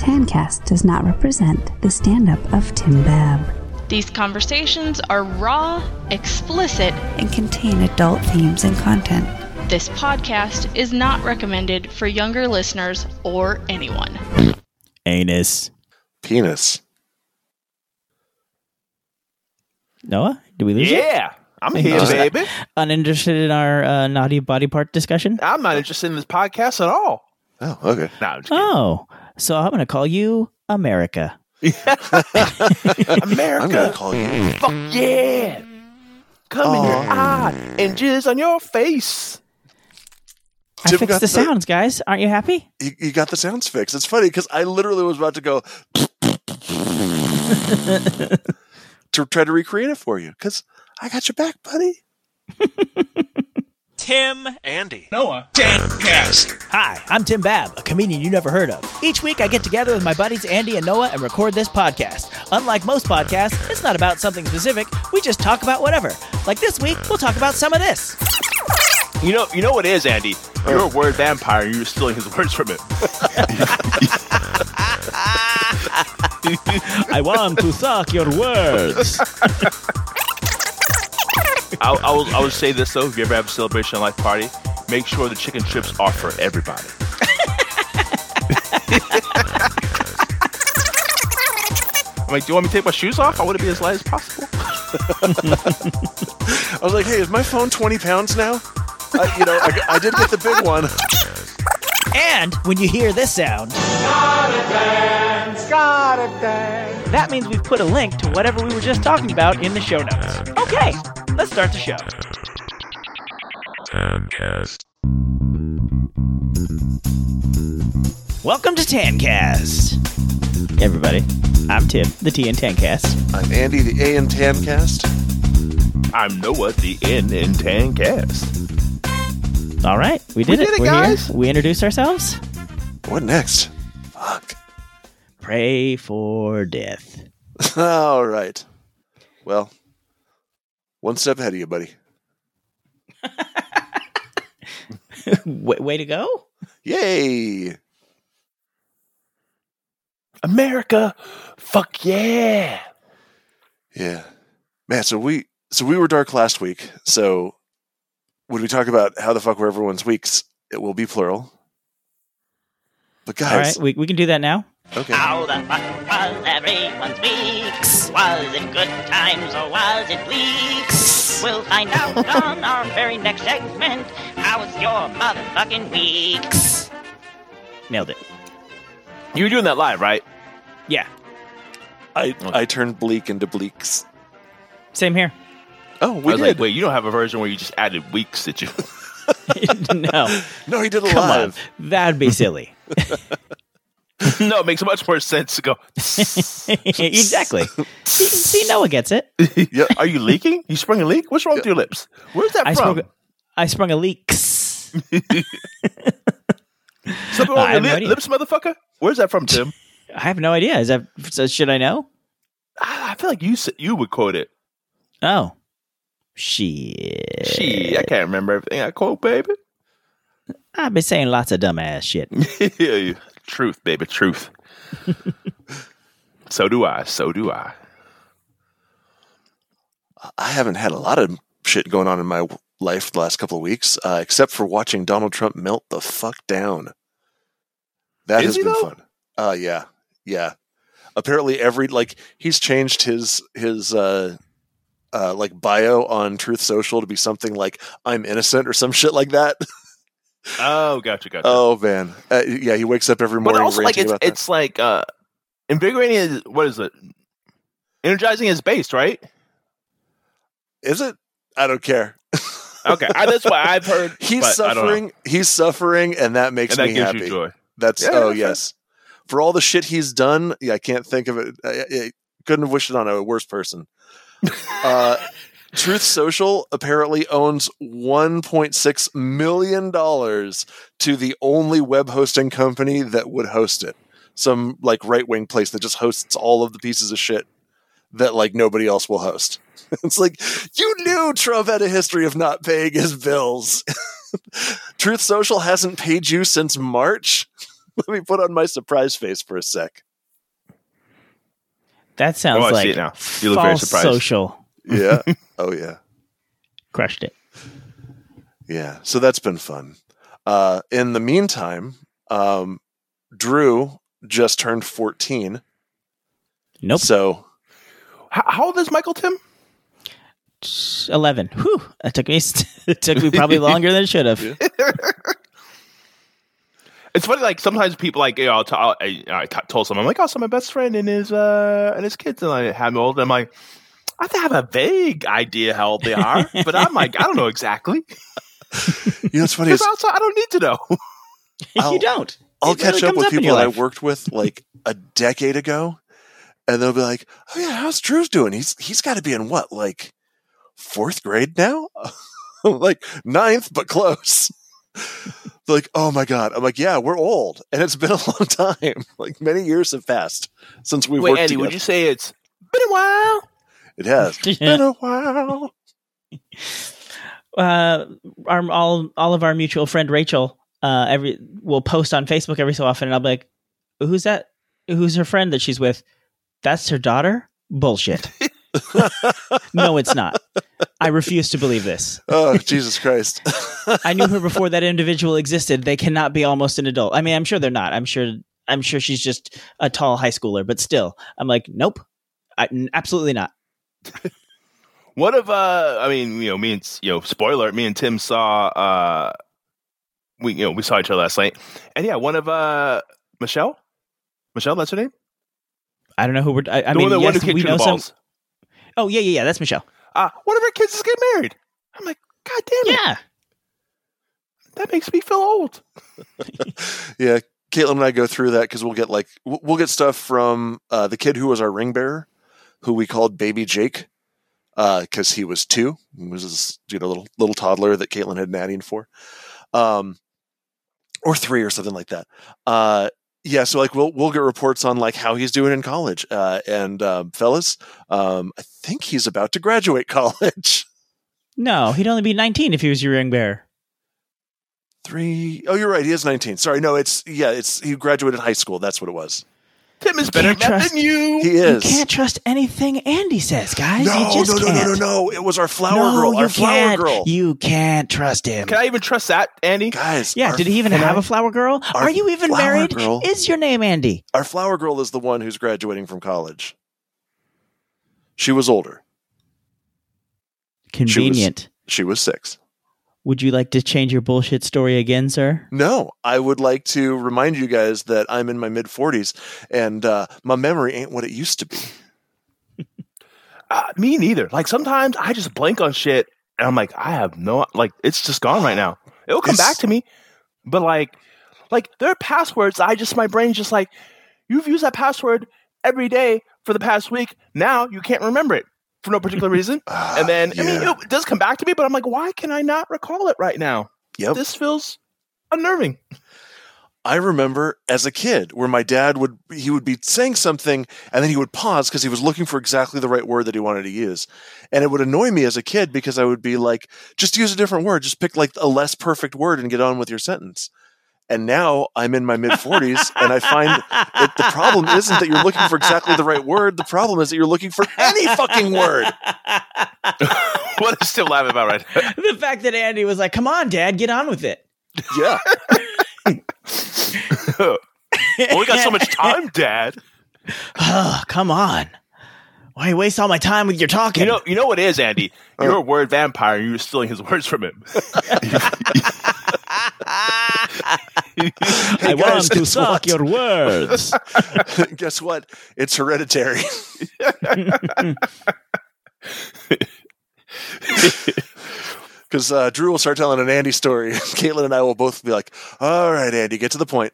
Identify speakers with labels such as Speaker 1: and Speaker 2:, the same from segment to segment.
Speaker 1: Tancast does not represent the stand up of Tim Bab
Speaker 2: These conversations are raw, explicit,
Speaker 1: and contain adult themes and content.
Speaker 2: This podcast is not recommended for younger listeners or anyone.
Speaker 3: Anus.
Speaker 4: Penis.
Speaker 3: Noah, do we lose you?
Speaker 5: Yeah, I'm here,
Speaker 4: Uh,
Speaker 5: baby.
Speaker 3: Uninterested in our uh, naughty body part discussion?
Speaker 5: I'm not interested in this podcast at all.
Speaker 4: Oh, okay.
Speaker 5: No, I'm just kidding.
Speaker 3: Oh, so I'm going to call you America.
Speaker 5: America.
Speaker 4: I'm gonna call you.
Speaker 5: Fuck yeah. Come in your
Speaker 4: Aw.
Speaker 5: eye and jizz on your face.
Speaker 3: I
Speaker 4: Tim
Speaker 3: fixed
Speaker 4: got
Speaker 3: the
Speaker 4: the-
Speaker 3: sounds, guys. Aren't you happy?
Speaker 4: You, you got the sounds fixed. It's funny because I literally was about to go to try to recreate it for you because I got your back, buddy.
Speaker 6: Tim
Speaker 7: Andy.
Speaker 6: Noah Tancast.
Speaker 3: Hi, I'm Tim Bab, a comedian you never heard of. Each week I get together with my buddies Andy and Noah and record this podcast. Unlike most podcasts, it's not about something specific. We just talk about whatever. Like this week, we'll talk about some of this.
Speaker 5: You know, you know what it is, Andy. Oh. You're a word vampire. and You're stealing his words from him.
Speaker 3: I want to suck your words.
Speaker 5: I, I will. I will say this though: if you ever have a celebration of life party, make sure the chicken strips are for everybody. I'm like, do you want me to take my shoes off? I want to be as light as possible.
Speaker 4: I was like, hey, is my phone 20 pounds now? I, you know, I, I did get the big one.
Speaker 3: And when you hear this sound, that means we've put a link to whatever we were just talking about in the show notes. Okay, let's start the show. Tancast. Welcome to Tancast. Hey everybody, I'm Tim, the T in Tancast.
Speaker 4: I'm Andy, the A and Tancast.
Speaker 5: I'm Noah, the N in Tancast.
Speaker 3: All right, we did
Speaker 5: We
Speaker 3: it.
Speaker 5: did it,
Speaker 3: We're
Speaker 5: guys.
Speaker 3: Here. We introduced ourselves.
Speaker 4: What next? Fuck.
Speaker 3: Pray for death.
Speaker 4: All right. Well, one step ahead of you, buddy.
Speaker 3: way, way to go.
Speaker 4: Yay!
Speaker 5: America, fuck yeah!
Speaker 4: Yeah, man. So we so we were dark last week. So when we talk about how the fuck were everyone's weeks, it will be plural. But
Speaker 3: All
Speaker 4: guys,
Speaker 3: right, we, we can do that now.
Speaker 4: Okay.
Speaker 8: How the fuck was everyone's weeks? Was it good times or was it bleaks? We'll find out on our very next segment. How was your motherfucking weeks?
Speaker 3: Nailed it.
Speaker 5: You were doing that live, right?
Speaker 3: Yeah,
Speaker 4: I I turned bleak into bleaks.
Speaker 3: same here.
Speaker 4: Oh,
Speaker 5: I
Speaker 4: we
Speaker 5: was
Speaker 4: did.
Speaker 5: like, wait, you don't have a version where you just added weeks, did you?
Speaker 3: no,
Speaker 4: no, he did it
Speaker 3: come
Speaker 4: live.
Speaker 3: on, that'd be silly.
Speaker 5: no, it makes much more sense to go.
Speaker 3: exactly. See, see, Noah gets it.
Speaker 4: Yeah.
Speaker 5: Are you leaking? You sprung a leak? What's wrong with your lips? Where's that
Speaker 3: I
Speaker 5: from?
Speaker 3: sprung, I sprung a leak.
Speaker 5: Something wrong with your
Speaker 3: idea.
Speaker 5: lip, lips, motherfucker? Where's that from, Tim?
Speaker 3: I have no idea. Is that so? Should I know?
Speaker 5: I I feel like you you would quote it.
Speaker 3: Oh, shit.
Speaker 5: Gee, I can't remember everything I quote, baby.
Speaker 3: I've been saying lots of dumbass shit.
Speaker 5: Yeah, truth, baby, truth. so do I. So do I.
Speaker 4: I haven't had a lot of shit going on in my life the last couple of weeks, uh, except for watching Donald Trump melt the fuck down. That
Speaker 5: Is
Speaker 4: has been
Speaker 5: though?
Speaker 4: fun. Uh, yeah, yeah. Apparently, every like he's changed his his uh, uh, like bio on Truth Social to be something like "I'm innocent" or some shit like that.
Speaker 5: Oh, gotcha, gotcha.
Speaker 4: oh man, uh, yeah. He wakes up every morning.
Speaker 5: but also, like, it's, it's like uh, invigorating. His, what is it? Energizing his base, right?
Speaker 4: Is it? I don't care.
Speaker 5: Okay, I, that's what I've heard.
Speaker 4: He's
Speaker 5: but I don't know.
Speaker 4: suffering. He's suffering, and that makes
Speaker 5: and that
Speaker 4: me
Speaker 5: gives
Speaker 4: happy.
Speaker 5: you joy.
Speaker 4: That's
Speaker 5: Yeah,
Speaker 4: oh
Speaker 5: that's
Speaker 4: yes. For all the shit he's done, yeah, I can't think of it. I, I couldn't have wished it on a worse person. uh, Truth Social apparently owns 1.6 million dollars to the only web hosting company that would host it. Some like right wing place that just hosts all of the pieces of shit that like nobody else will host. it's like you knew Trump had a history of not paying his bills. Truth Social hasn't paid you since March. Let me put on my surprise face for a sec.
Speaker 3: That sounds
Speaker 5: Oh,
Speaker 3: like
Speaker 5: it now. You look very
Speaker 3: false
Speaker 5: surprised.
Speaker 3: social.
Speaker 4: Yeah. Oh yeah.
Speaker 3: Crushed it.
Speaker 4: Yeah. So that's been fun. Uh, in the meantime, um, Drew just turned 14.
Speaker 3: Nope.
Speaker 4: So
Speaker 5: How, how old is Michael Tim?
Speaker 3: Eleven. Whew. That took me. it took me probably longer than it should have.
Speaker 5: It's funny, like sometimes people like you know, I'll t- I'll, I, I t- told someone I'm like, oh, so my best friend and his uh and his kids and I have old. And I'm like, I have a vague idea how old they are, but I'm like, I don't know exactly
Speaker 4: you know it's funny
Speaker 5: because also I don't need to know.
Speaker 4: I'll-
Speaker 3: you don't.
Speaker 4: I'll
Speaker 3: It
Speaker 4: catch
Speaker 3: really
Speaker 4: up with
Speaker 3: up
Speaker 4: people
Speaker 3: your
Speaker 4: I worked with like a decade ago, and they'll be like, "Oh yeah, how's Drew's doing? He's he's got to be in what like fourth grade now, like ninth, but close." They're like, "Oh my god!" I'm like, "Yeah, we're old, and it's been a long time. Like many years have passed since we
Speaker 5: Wait,
Speaker 4: worked
Speaker 5: Andy,
Speaker 4: together.
Speaker 5: would you say it's been a while?
Speaker 4: It has been a while."
Speaker 3: uh, our all all of our mutual friend Rachel uh, every will post on Facebook every so often, and I'll be like, "Who's that? Who's her friend that she's with? That's her daughter? Bullshit. no, it's not. I refuse to believe this.
Speaker 4: Oh Jesus Christ!
Speaker 3: I knew her before that individual existed. They cannot be almost an adult. I mean, I'm sure they're not. I'm sure. I'm sure she's just a tall high schooler, but still, I'm like, nope, I, absolutely not.
Speaker 5: What if uh I mean, you know, me and you know, spoiler, me and Tim saw uh we you know, we saw each other last night. And yeah, one of uh Michelle? Michelle, that's her name?
Speaker 3: I don't know who we're. I, I
Speaker 5: the
Speaker 3: mean,
Speaker 5: one that
Speaker 3: yes,
Speaker 5: wanted to kick
Speaker 3: we know
Speaker 5: in the
Speaker 3: some. Oh yeah, yeah, yeah. That's Michelle.
Speaker 5: Uh one of her kids is getting married. I'm like, God damn it.
Speaker 3: Yeah.
Speaker 5: That makes me feel old.
Speaker 4: yeah, Caitlin and I go through that because we'll get like we'll we'll get stuff from uh, the kid who was our ring bearer, who we called Baby Jake, because he was two. He was this you know little little toddler that Caitlin had nannying for, um, or three or something like that. Uh, yeah, so like we'll we'll get reports on like how he's doing in college, uh, and um, fellas, um, I think he's about to graduate college.
Speaker 3: No, he'd only be 19 if he was your ring bearer.
Speaker 4: Three oh you're right. He is nineteen. Sorry, no, it's yeah, it's he graduated high school. That's what it was.
Speaker 5: Tim is better at
Speaker 3: trust-
Speaker 5: than you.
Speaker 4: He is.
Speaker 3: You can't trust anything Andy says, guys.
Speaker 4: No,
Speaker 3: you
Speaker 4: no,
Speaker 3: just
Speaker 4: no, no,
Speaker 3: can't.
Speaker 4: no, no. It was our flower
Speaker 3: No,
Speaker 4: girl.
Speaker 3: you
Speaker 4: Our flower
Speaker 3: can't.
Speaker 4: girl.
Speaker 3: You can't trust him.
Speaker 5: Can I even trust that, Andy?
Speaker 4: Guys.
Speaker 3: yeah, did he even
Speaker 4: can
Speaker 3: have a flower girl? Are you even married?
Speaker 4: girl-
Speaker 3: Is your name Andy?
Speaker 4: Our flower girl is the one who's graduating from college. She was older.
Speaker 3: Convenient.
Speaker 4: She was six.
Speaker 3: Would you like to change your bullshit story again, sir?
Speaker 4: No, I would like to remind you guys that I'm in my mid 40s and uh, my memory ain't what it used to be.
Speaker 5: Uh, me neither. Like sometimes I just blank on shit and I'm like, I have no like it's just gone right now. It'll come
Speaker 4: It's-
Speaker 5: back to me. But like like there are passwords I just my brain's just like, you've used that password every day for the past week. Now you can't remember it for no particular reason. Ah, and then I mean it does come back to me, but I'm like, why can I not recall it right now?
Speaker 4: Yep.
Speaker 5: This feels unnerving.
Speaker 4: I remember as a kid where my dad would he would be saying something and then he would pause because he was looking for exactly the right word that he wanted to use. And it would annoy me as a kid because I would be like, just use a different word, just pick like a less perfect word and get on with your sentence. And now I'm in my mid 40s and I find that the problem isn't that you're looking for exactly the right word. The problem is that you're looking for any fucking word.
Speaker 5: what is still laughing about right now?
Speaker 3: the fact that Andy was like, "Come on, Dad, get on with it."
Speaker 4: Yeah.
Speaker 5: well, we got so much time, Dad.
Speaker 3: oh, come on. Why you waste all my time with your talking?
Speaker 5: You know, you know what it is, Andy? You're a word vampire. and You're stealing his words from him.
Speaker 3: I
Speaker 4: guys,
Speaker 3: want to
Speaker 4: guess
Speaker 3: suck
Speaker 4: what?
Speaker 3: your words.
Speaker 4: Guess what? It's hereditary. Because uh, Drew will start telling an Andy story. Caitlin and I will both be like, all right, Andy, get to the point.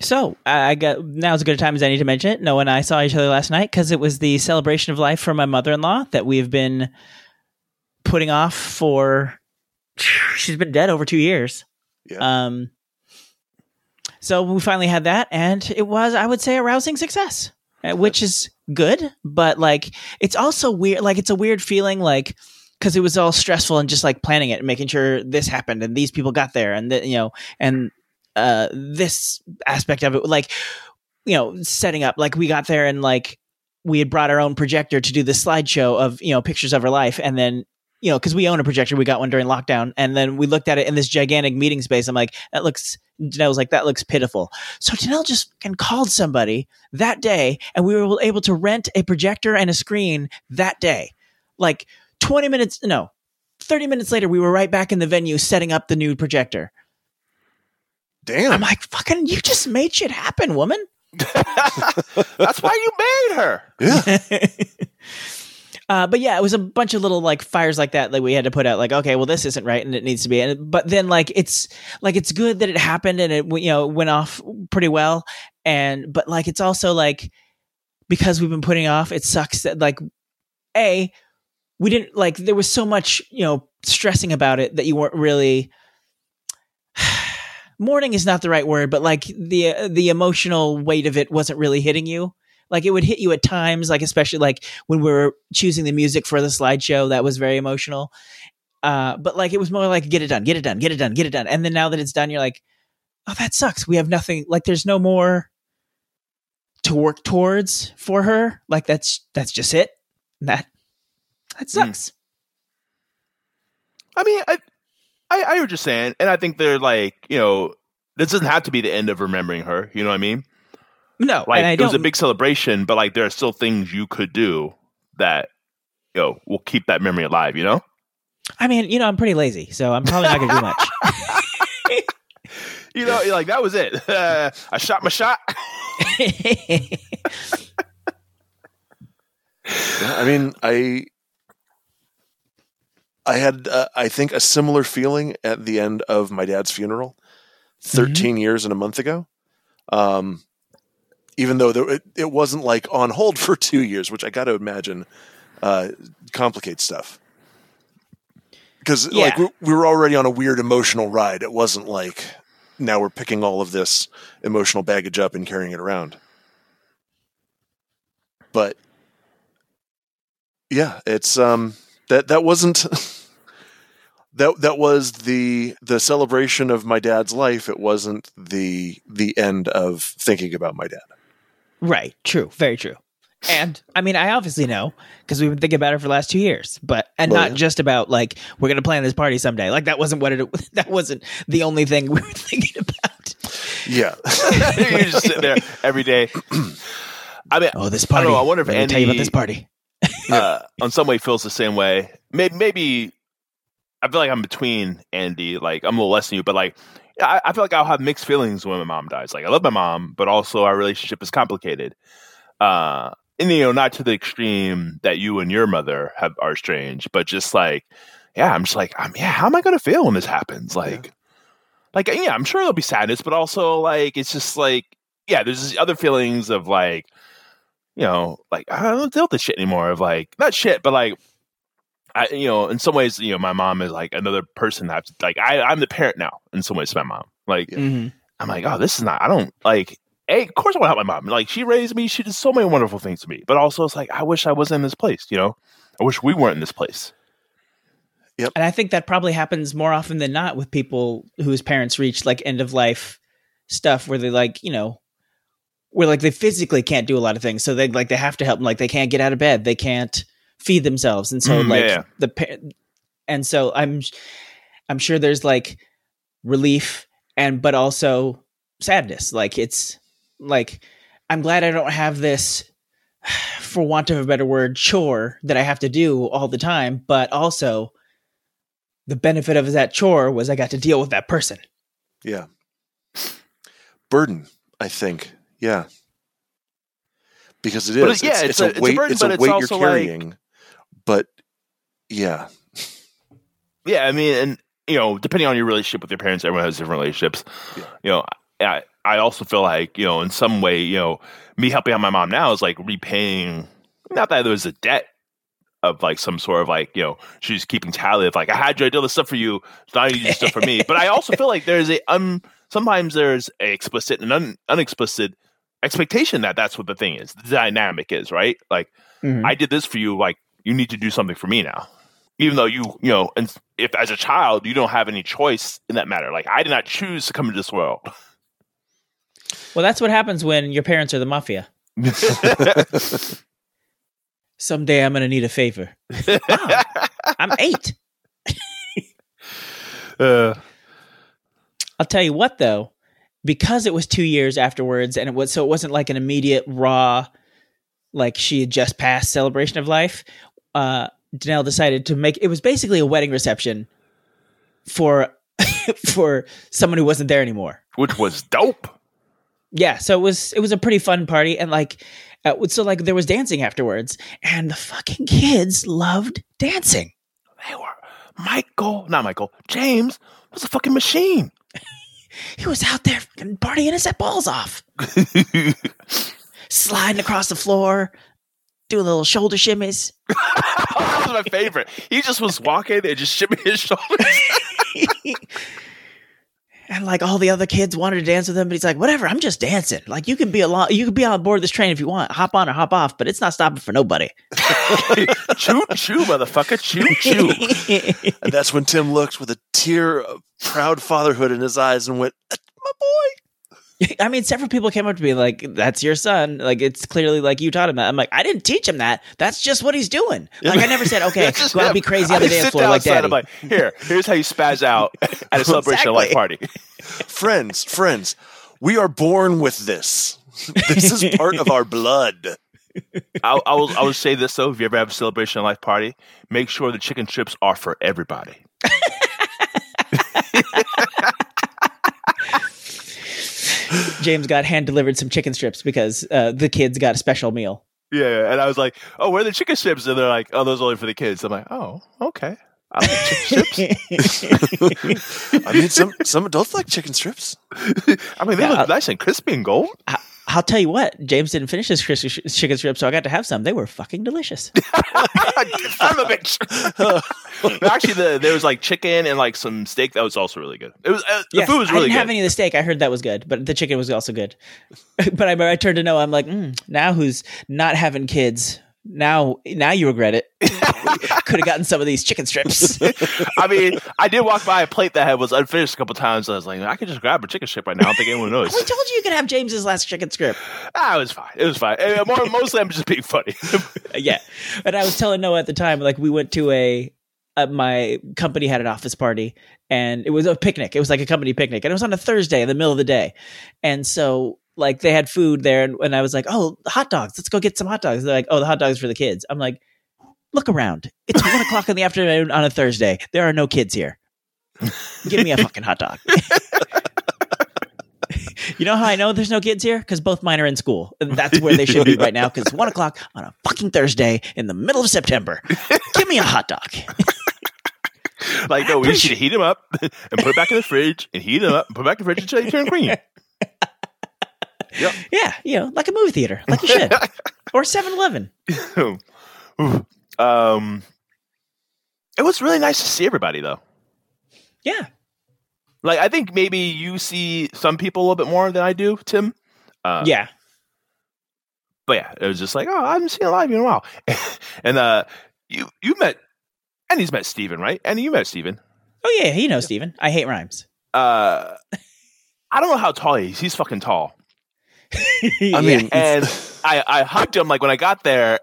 Speaker 3: So I got now's as good a time as any to mention it. Noah and I saw each other last night because it was the celebration of life for my mother-in-law that we've been putting off for. She's been dead over two years.
Speaker 4: Yeah.
Speaker 3: Um. So we finally had that, and it was, I would say, a rousing success, uh, which is good. But like, it's also weird. Like, it's a weird feeling. Like, because it was all stressful and just like planning it and making sure this happened and these people got there and the, you know and uh this aspect of it like you know setting up like we got there and like we had brought our own projector to do the slideshow of you know pictures of her life. And then you know because we own a projector we got one during lockdown. And then we looked at it in this gigantic meeting space. I'm like that looks Danelle was like that looks pitiful. So Danelle just called somebody that day and we were able to rent a projector and a screen that day. Like 20 minutes no 30 minutes later we were right back in the venue setting up the new projector
Speaker 4: Damn.
Speaker 3: i'm like fucking you just made shit happen woman
Speaker 5: That's why you made her.
Speaker 4: yeah.
Speaker 3: uh, but yeah, it was a bunch of little like fires like that that we had to put out. Like, okay, well, this isn't right, and it needs to be. And but then like it's like it's good that it happened and it you know went off pretty well. And but like it's also like because we've been putting off, it sucks that like a we didn't like there was so much you know stressing about it that you weren't really mourning is not the right word but like the uh, the emotional weight of it wasn't really hitting you. Like it would hit you at times like especially like when we were choosing the music for the slideshow that was very emotional. Uh but like it was more like get it done get it done get it done get it done. And then now that it's done you're like oh that sucks. We have nothing like there's no more to work towards for her. Like that's that's just it. That that sucks.
Speaker 5: I mean, I, I, I was just saying, and I think they're like, you know, this doesn't have to be the end of remembering her. You know what I mean?
Speaker 3: no
Speaker 5: Like
Speaker 3: and I
Speaker 5: it was a big celebration, but like there are still things you could do that, you know, will keep that memory alive. You know?
Speaker 3: I mean, you know, I'm pretty lazy, so I'm probably not gonna do much.
Speaker 5: You know, you're like that was it. I shot my shot.
Speaker 4: I mean, I I had uh, I think a similar feeling at the end of my dad's funeral, 13 years and a month ago. Um, even though there, it, it wasn't like on hold for two years, which I got to imagine uh, complicates stuff. Because like we, we were already on a weird emotional ride. It wasn't like now we're picking all of this emotional baggage up and carrying it around. But yeah, it's um that that wasn't that that was the the celebration of my dad's life. It wasn't the the end of thinking about my dad.
Speaker 3: right? True. Very true. And I mean, I obviously know because we've been thinking about it for the last two years, but and
Speaker 4: Well,
Speaker 3: not
Speaker 4: yeah.
Speaker 3: just about like we're gonna plan this party someday. Like that wasn't what it. That wasn't the only thing we were thinking about.
Speaker 4: Yeah,
Speaker 5: You're just sitting there every day. I mean,
Speaker 3: Oh, this
Speaker 5: I don't
Speaker 3: party!
Speaker 5: know, I wonder if
Speaker 3: Let me tell you about this party.
Speaker 5: uh, on some way feels the same way. Maybe, maybe I feel like I'm between Andy. Like I'm a little less than you, but like I, I feel like I'll have mixed feelings when my mom dies. Like I love my mom, but also our relationship is complicated. Uh, and you know, not to the extreme that you and your mother have are strange, but just like, yeah, I'm just like, I'm yeah. How am I gonna feel when this happens? Like, like yeah, I'm sure there'll be sadness, but also like it's just like yeah, there's other feelings of like you know, like I don't deal with this shit anymore. Of like not shit, but like I, you know, in some ways, you know, my mom is like another person. That like I, I'm the parent now. In some ways, to my mom. Like
Speaker 3: Mhm.
Speaker 5: I'm like, oh, this is not. I don't like. Hey, of course I want to help my mom. Like she raised me. She did so many wonderful things to me. But also, it's like I wish I wasn't in this place. You know, I wish we weren't in this place. Yep.
Speaker 3: And I think that probably happens more often than not with people whose parents reach like end of life stuff where they like, you know, where like they physically can't do a lot of things. So they like they have to help them. Like they can't get out of bed. They can't feed themselves. And so
Speaker 5: Mm,
Speaker 3: like
Speaker 5: yeah.
Speaker 3: the pa- and so I'm I'm sure there's like relief and but also sadness. Like it's like I'm glad I don't have this for want of a better word chore that I have to do all the time, but also the benefit of that chore was I got to deal with that person.
Speaker 4: yeah. Burden, I think. Yeah, because it
Speaker 5: But it- yeah,
Speaker 4: it's,
Speaker 5: it's a-
Speaker 4: a
Speaker 5: it's a
Speaker 4: weight.
Speaker 5: burden,
Speaker 4: it's
Speaker 5: but
Speaker 4: a
Speaker 5: it's
Speaker 4: weight
Speaker 5: also,
Speaker 4: you're
Speaker 5: like-
Speaker 4: carrying. But yeah,
Speaker 5: Yeah, I mean, and you know, depending on your relationship with your parents, everyone has different relationships.
Speaker 4: Yeah.
Speaker 5: You know, I I also feel like you know, in some way, you know, me helping out my mom now is like repaying. Not that there was a debt of like some sort of like you know she's keeping tally of like I had you, I did this stuff for you, so now you do stuff for me. But I also feel like there's a um sometimes there's a explicit and un, unexplicit expectation that that's what the thing is, the dynamic is, right? Like
Speaker 3: Mhm.
Speaker 5: I did this for you, like you need to do something for me now. even though you you know, and if as a child you don't have any choice in that matter. Like I did not choose to come into this world.
Speaker 3: Well, that's what happens when your parents are the mafia. Someday I'm going to need a favor. Wow, I'm eight.
Speaker 5: uh,
Speaker 3: I'll tell you what, though, because it was two years afterwards, and it was so it wasn't like an immediate raw, like she had just passed celebration of life. Uh, Danelle decided to make it was basically a wedding reception for for someone who wasn't there anymore.
Speaker 5: which was dope.
Speaker 3: Yeah, so it was it was a pretty fun party, and like, uh, so like there was dancing afterwards, and the fucking kids loved dancing.
Speaker 5: They were Michael, not Michael. James was a fucking machine.
Speaker 3: He was out there fucking partying his balls off, sliding across the floor, doing little shoulder shimmies.
Speaker 5: that was my favorite. He just was walking and just shimmying his shoulders.
Speaker 3: and like all the other kids wanted to dance with him, but he's like, whatever, I'm just dancing. Like you can be along, you can be on board this train if you want, hop on or hop off, but it's not stopping for nobody.
Speaker 5: choo choo, motherfucker, choo choo.
Speaker 4: And that's when Tim looked with a tear of proud fatherhood in his eyes and went, my boy.
Speaker 3: I mean, several people came up to me like, "That's your son." Like it's clearly like you taught him that. I'm like, I didn't teach him that. That's just what he's doing. Like I never said, "Okay,
Speaker 5: It's just
Speaker 3: go out be crazy on the dance floor like
Speaker 5: outside,
Speaker 3: daddy."
Speaker 5: I'm like, here, here's how you spaz out at a celebration of life party.
Speaker 4: Friends, friends, we are born with this. This is part of our blood.
Speaker 5: I, I will I will say this though: if you ever have a celebration life party, make sure the chicken strips are for everybody.
Speaker 3: James got hand delivered some chicken strips because uh, the kids got a special meal.
Speaker 5: Yeah, and I was like, "Oh, where are the chicken strips?" And they're like, "Oh, those are only for the kids." I'm like, "Oh, okay." I like chicken strips.
Speaker 4: I mean, some some adults like chicken strips.
Speaker 5: I mean, they
Speaker 3: Yeah,
Speaker 5: look
Speaker 3: I'll-
Speaker 5: nice and crispy and gold.
Speaker 3: I'll tell you what, James didn't finish his crispy chicken strips, so I got to have some. They were fucking delicious.
Speaker 5: I'm a bitch. Actually, the, there was like chicken and like some steak that was also really good. It was uh, the
Speaker 3: Yes,
Speaker 5: food was really I
Speaker 3: didn't
Speaker 5: good.
Speaker 3: have any of the steak. I heard that was good, but the chicken was also good. but I, I turned to Noah. I'm like, mm, now who's not having kids? Now, now you regret it. Could have gotten some of these chicken strips.
Speaker 5: I mean, I did walk by a plate that had, was unfinished a couple times. I was like, I could just grab a chicken strip right now. I don't think anyone knows.
Speaker 3: we told you you could have James's last chicken strip.
Speaker 5: ah, it was fine. It was fine. And more, mostly, I'm just being funny.
Speaker 3: yeah. And I was telling Noah at the time, like we went to a, uh, my company had an office party and it was a picnic. It was like a company picnic and it was on a Thursday in the middle of the day. And so like they had food there and, and I was like, oh, hot dogs. Let's go get some hot dogs. They're like, oh, the hot dogs for the kids. I'm like, look around. It's one o'clock in the afternoon on a Thursday. There are no kids here. Give me a fucking hot dog. you know how I know there's no kids here? Because both mine are in school. And that's where they should be right now. Because it's one o'clock on a fucking Thursday in the middle of September. Give me a hot dog.
Speaker 5: like, no, we should heat them up and put it back in the fridge and heat them up and put it back in the fridge until they turn green.
Speaker 3: Yeah, you know, like a movie theater, like you should. or 7 Eleven.
Speaker 5: um, it was really nice to see everybody, though.
Speaker 3: Yeah.
Speaker 5: Like, I think maybe you see some people a little bit more than I do, Tim. Uh,
Speaker 3: Yeah.
Speaker 5: but yeah, it was just like, oh, I haven't seen a live in a while. and uh, you you met, and he's met Steven, right? And you met Steven.
Speaker 3: Oh, yeah, he knows Steven. I hate rhymes.
Speaker 5: Uh, I don't know how tall he is. He's fucking tall.
Speaker 3: I
Speaker 4: mean,
Speaker 5: And I, I hugged him like when I got there,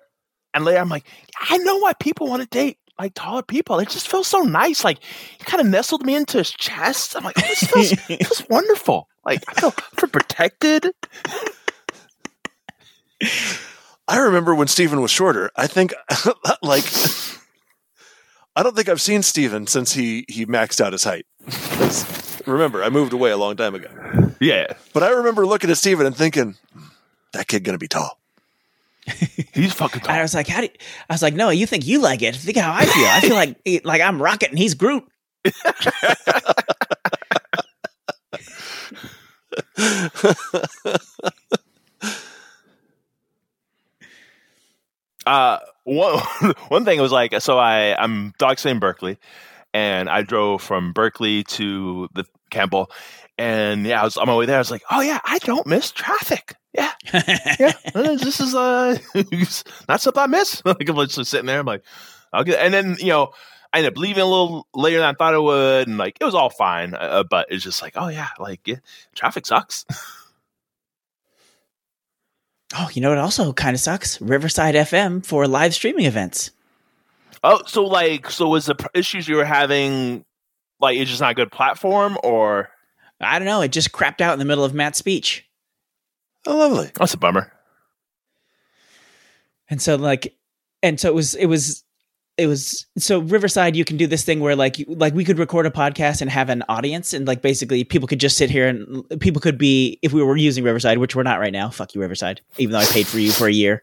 Speaker 5: and later I'm like, I know why people want to date like taller people. It just feels so nice. Like he kind of nestled me into his chest. I'm like, oh, this feels, feels wonderful. Like I feel, I feel protected.
Speaker 4: I remember when Steven was shorter. I think, like, I don't think I've seen Steven since he he maxed out his height. 'Cause remember, I moved away a long time ago.
Speaker 5: Yeah,
Speaker 4: But I remember looking at Steven and thinking, that kid gonna be tall.
Speaker 5: he's fucking
Speaker 3: And I
Speaker 5: tall.
Speaker 3: was like, how do you, I was like, no, you think you like it? Think how I feel. I feel like like I'm Rocket and he's Groot.
Speaker 5: Uh, one one thing was like, so I I'm dog sitting in Berkeley, and I drove from Berkeley to the Campbell, and yeah, I was on my way there. I was like, oh yeah, I don't miss traffic. Yeah, yeah, uh, this is uh not something I miss. like I'm just sitting there. I'm like, I'll and then you know. I ended up leaving a little later than I thought it would, and like it was all fine. Uh, but it's just like, oh yeah, like yeah, traffic sucks.
Speaker 3: Oh, you know what also kind of sucks? Riverside FM for live streaming events.
Speaker 5: Oh, so like, so was the pr- issues you were having like it's just not a good platform, or
Speaker 3: I don't know. It just crapped out in the middle of Matt's speech.
Speaker 4: Oh, lovely.
Speaker 5: that's a bummer.
Speaker 3: And so like and so it was it was it was so Riverside you can do this thing where like you, like we could record a podcast and have an audience and like basically people could just sit here and people could be if we were using Riverside which we're not right now fuck you Riverside even though I paid for you for a year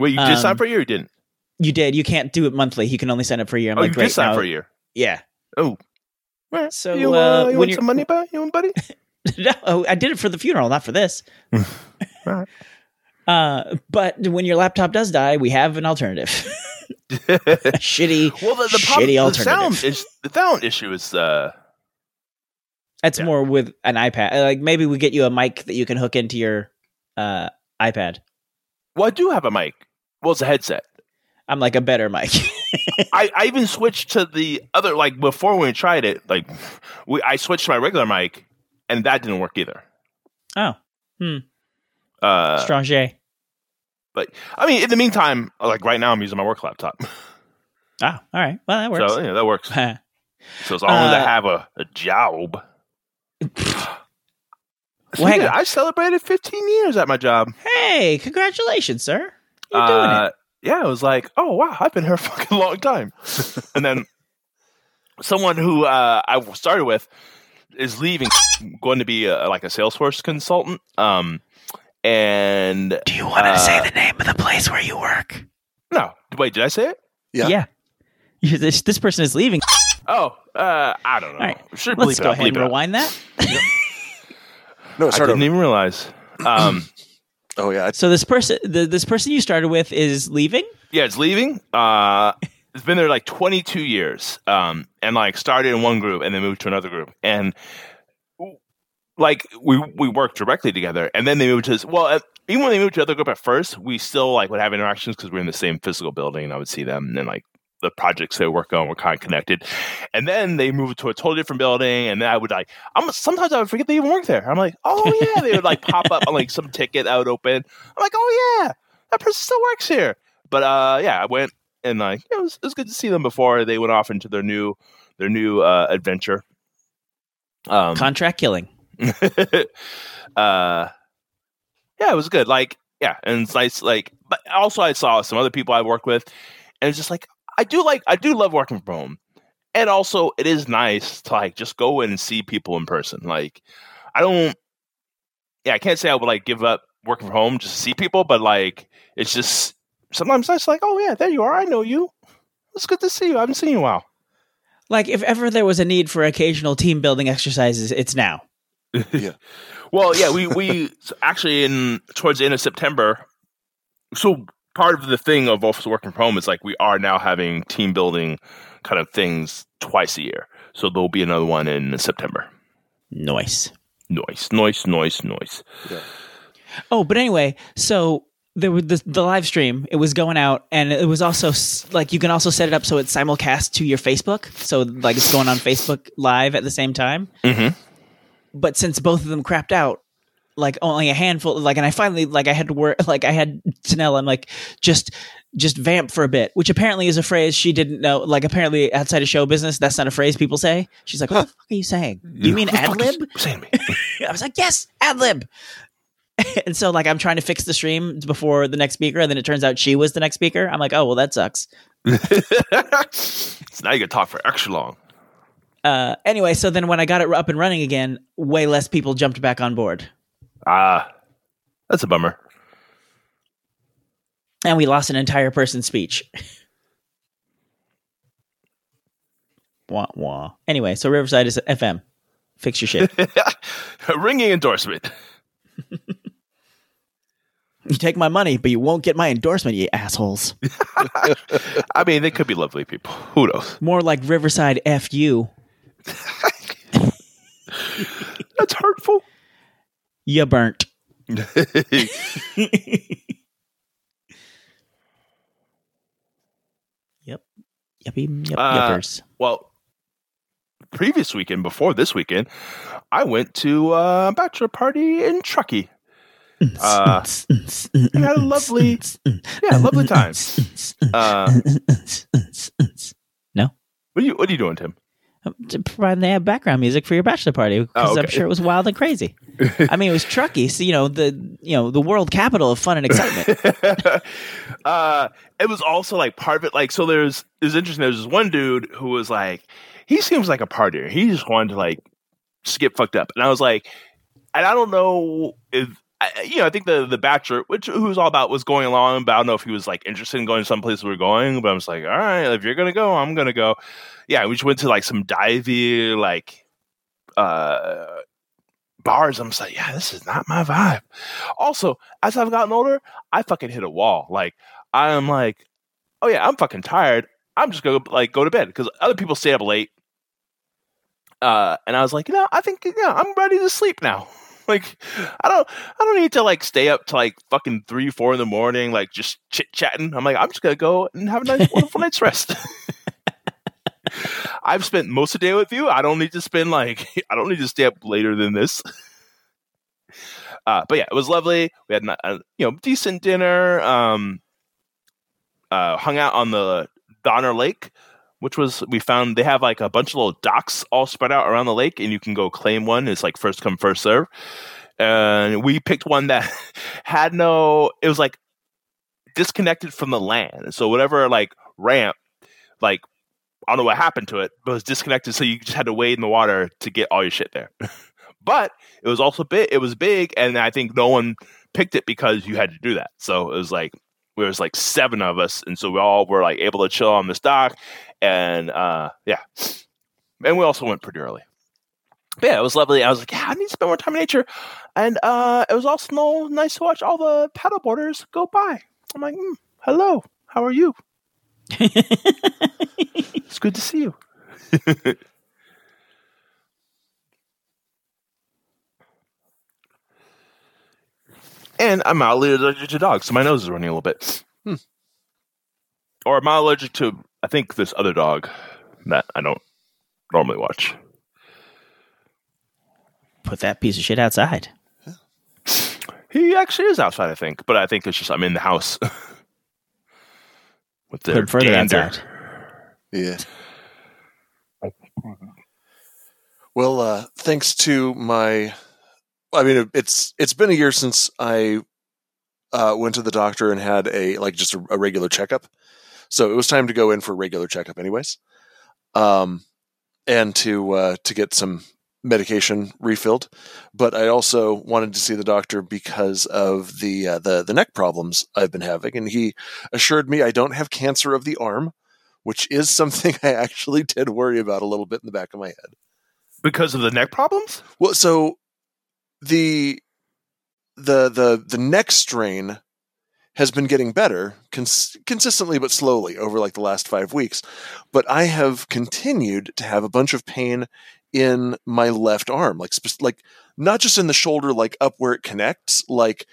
Speaker 5: Wait, you did sign
Speaker 3: Um,
Speaker 5: for a year? Or you didn't?
Speaker 3: You did you can't do it monthly you can only sign up for a year I'm
Speaker 5: oh,
Speaker 3: like
Speaker 5: you did sign
Speaker 3: now-
Speaker 5: for a year.
Speaker 3: yeah
Speaker 5: Oh, Well,
Speaker 3: So,
Speaker 5: you,
Speaker 3: uh,
Speaker 5: uh, you want some money, buddy? You want buddy?
Speaker 3: no oh, I did it for the funeral not for this
Speaker 5: Right.
Speaker 3: uh but when your laptop does die we have an alternative shitty
Speaker 5: well, the, the,
Speaker 3: shitty
Speaker 5: problem, the
Speaker 3: alternative
Speaker 5: sound is the sound issue is uh
Speaker 3: That's
Speaker 5: Yeah.
Speaker 3: more with an iPad. Uh, Like maybe we get you a mic that you can hook into your uh, iPad.
Speaker 5: well, I do have a mic. Well, it's a headset.
Speaker 3: I'm like a better mic.
Speaker 5: I, I even switched to the other like before we tried it. Like we, I switched to my regular mic, and that didn't work either.
Speaker 3: oh, hmm.
Speaker 5: Uh,
Speaker 3: Stranger.
Speaker 5: but I mean, in the meantime, like right now, I'm using my work laptop,
Speaker 3: Oh, all right. Well, that works.
Speaker 5: so yeah, that works. So as long as I
Speaker 3: Uh,
Speaker 5: have a, a job.
Speaker 3: Well, hang on.
Speaker 5: I celebrated 15 years at my job.
Speaker 3: hey, congratulations, sir. You're doing
Speaker 5: Uh,
Speaker 3: it.
Speaker 5: Yeah, it was like, oh wow, I've been here a fucking long time. and then someone who uh, I started with is leaving, going to be a, like a Salesforce consultant. Um, and
Speaker 3: Do you want
Speaker 5: uh,
Speaker 3: to say the name of the place where you work?
Speaker 5: no, wait, did I say it?
Speaker 4: Yeah.
Speaker 3: You- This, this person is leaving.
Speaker 5: Oh, uh, I don't know.
Speaker 3: All right,
Speaker 5: Should
Speaker 3: Let's
Speaker 5: bleep it
Speaker 3: go ahead and
Speaker 5: bleep out.
Speaker 3: rewind that.
Speaker 4: No,
Speaker 5: I didn't
Speaker 4: over.
Speaker 5: even realize. Um,
Speaker 4: Oh yeah,
Speaker 3: So this person, the, this person you started with, is leaving.
Speaker 5: yeah, it's leaving. Uh, it's been there like 22 years. Um, and like started in one group and then moved to another group. And like we we worked directly together. And then they moved to this. Well, uh, even when they moved to the other group at first, we still like would have interactions because we are in the same physical building. And I would see them and then like the projects they work on were kind of connected. And then they moved to a totally different building. And then I would like, I'm sometimes I would forget they even work there. I'm like, oh yeah, they would like pop up on like some ticket I would open. I'm like, oh yeah, that person still works here. But uh, yeah, I went and like it was it was good to see them before they went off into their new their new uh, adventure. Um,
Speaker 3: Contract killing.
Speaker 5: uh, yeah, it was good. Like, yeah, and it's nice. Like, but also I saw some other people I work with, and it's just like I do like I do love working from home, and also it is nice to like just go in and see people in person. Like, I don't, yeah, I can't say I would like give up working from home just to see people, but like it's just sometimes it's like, oh yeah, there you are, I know you. It's good to see you. I haven't seen you in a while.
Speaker 3: Like if ever there was a need for occasional team building exercises, it's now. Yeah.
Speaker 5: Well, yeah, we we actually in towards the end of September. So part of the thing of also working from home is like we are now having team building kind of things twice a year. So there'll be another one in September.
Speaker 3: Noise.
Speaker 5: Noise, noise, noise, noise.
Speaker 3: Oh, but anyway, so there was the, the live stream. It was going out, and it was also like you can also set it up so it's simulcast to your Facebook. So like it's going on Facebook Live at the same time.
Speaker 5: Mhm.
Speaker 3: But since both of them crapped out, like only a handful, like, and I finally like I had to work, like I had to Nell, I'm like just just vamp for a bit, which apparently is a phrase she didn't know. Like apparently outside of show business, that's not a phrase people say. She's like, what the fuck are you saying? You mean ad lib?
Speaker 5: Saying to me.
Speaker 3: I was like, yes, ad lib. and so like I'm trying to fix the stream before the next speaker, and then it turns out she was the next speaker. I'm like, oh well, that sucks.
Speaker 5: so now you can talk for extra long.
Speaker 3: Uh, anyway, so then when I got it up and running again, way less people jumped back on board,
Speaker 5: Ah, that's a bummer.
Speaker 3: and we lost an entire person's speech. wah wah. Anyway, so Riverside is FM. Fix your shit.
Speaker 5: A ringing endorsement.
Speaker 3: you take my money, but you won't get my endorsement, you assholes.
Speaker 5: I mean, they could be lovely people. Who knows?
Speaker 3: More like Riverside FU.
Speaker 5: That's hurtful.
Speaker 3: You burnt. yep. Yuppie, yup,
Speaker 5: Uh,
Speaker 3: yuppers.
Speaker 5: Well, previous weekend, before this weekend, I went to a bachelor party in Truckee. Uh, and had a lovely, yeah, lovely time. Uh,
Speaker 3: no,
Speaker 5: what are you What are you doing, Tim?
Speaker 3: To provide the background music for your bachelor party because
Speaker 5: Oh,
Speaker 3: I'm sure it was wild and crazy. I mean, it was Truckee, so you know the you know the world capital of fun and excitement.
Speaker 5: uh, it was also like part of it. Like, so there's it's interesting. There's this one dude who was like, he seems like a partier. He just wanted to like get fucked up, and I was like, and I don't know if. I, you know, I think the the Bachelor, which who was all about, was going along, but I don't know if he was like interested in going to some place we were going. But I was like, all right, if you're gonna go, I'm gonna go. Yeah, we just went to like some divey like uh bars. I'm just like, yeah, this is not my vibe. Also, as I've gotten older, I fucking hit a wall. Like I am like, oh yeah, I'm fucking tired. I'm just gonna like go to bed because other people stay up late. Uh, and I was like, you know, I think yeah, I'm ready to sleep now. Like, I don't, I don't need to like stay up to like fucking three, four in the morning, like just chit chatting. I'm like, I'm just gonna go and have a nice, wonderful night's rest. I've spent most of the day with you. I don't need to spend like, I don't need to stay up later than this. Uh, but yeah, it was lovely. We had a, a you know decent dinner. Um, uh, hung out on the Donner Lake, which was we found they have like a bunch of little docks all spread out around the lake, and you can go claim one. It's like first come first serve. And we picked one that had no. It was like disconnected from the land. So whatever like ramp, like I don't know what happened to it, but it was disconnected. So you just had to wade in the water to get all your shit there. but it was also big. It was big, and I think no one picked it because you had to do that. So it was like there was like seven of us, and so we all were like able to chill on this dock, and uh, yeah, and we also went pretty early. But yeah, it was lovely. I was like, yeah, I need to spend more time in nature, and uh, it was also nice to watch all the paddleboarders go by. I'm like, mm, hello, how are you? it's good to see you. and I'm mildly allergic to dogs, so my nose is running a little bit.
Speaker 4: Hmm.
Speaker 5: Or am I allergic to? I think this other dog that I don't normally watch.
Speaker 3: Put that piece of shit outside.
Speaker 5: He actually is outside, I think, but I think it's just I'm in the house with the
Speaker 3: Put
Speaker 5: their
Speaker 3: him further
Speaker 5: gander.
Speaker 3: outside.
Speaker 4: Yeah. Well, uh, thanks to my, I mean, it's it's been a year since I uh, went to the doctor and had a like just a, a regular checkup, so it was time to go in for a regular checkup, anyways, um, and to uh, to get some medication refilled. But I also wanted to see the doctor because of the uh, the the neck problems I've been having, and he assured me I don't have cancer of the arm which is something I actually did worry about a little bit in the back of my head.
Speaker 5: because of the neck problems.
Speaker 4: Well, so the the the the neck strain has been getting better cons- consistently but slowly over like the last 5 weeks, but I have continued to have a bunch of pain in my left arm, like spe- like not just in the shoulder like up where it connects, like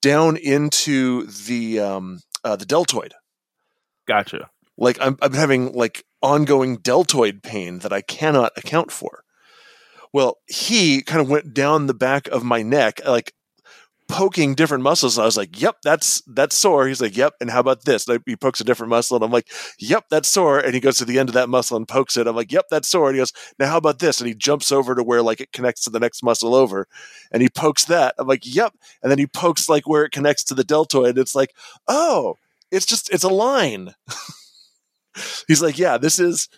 Speaker 4: down into the um uh, the deltoid.
Speaker 5: Gotcha.
Speaker 4: like I'm, I'm having like ongoing deltoid pain that I cannot account for. Well, he kind of went down the back of my neck, like poking different muscles. And I was like, "Yep, that's that's sore." He's like, "Yep." And how about this? And he pokes a different muscle, and I'm like, "Yep, that's sore." And he goes to the end of that muscle and pokes it. I'm like, "Yep, that's sore." And he goes, "Now how about this?" And he jumps over to where like it connects to the next muscle over, and he pokes that. I'm like, "Yep." And then he pokes like where it connects to the deltoid. It's like, "Oh, it's just it's a line." he's like, yeah, this is.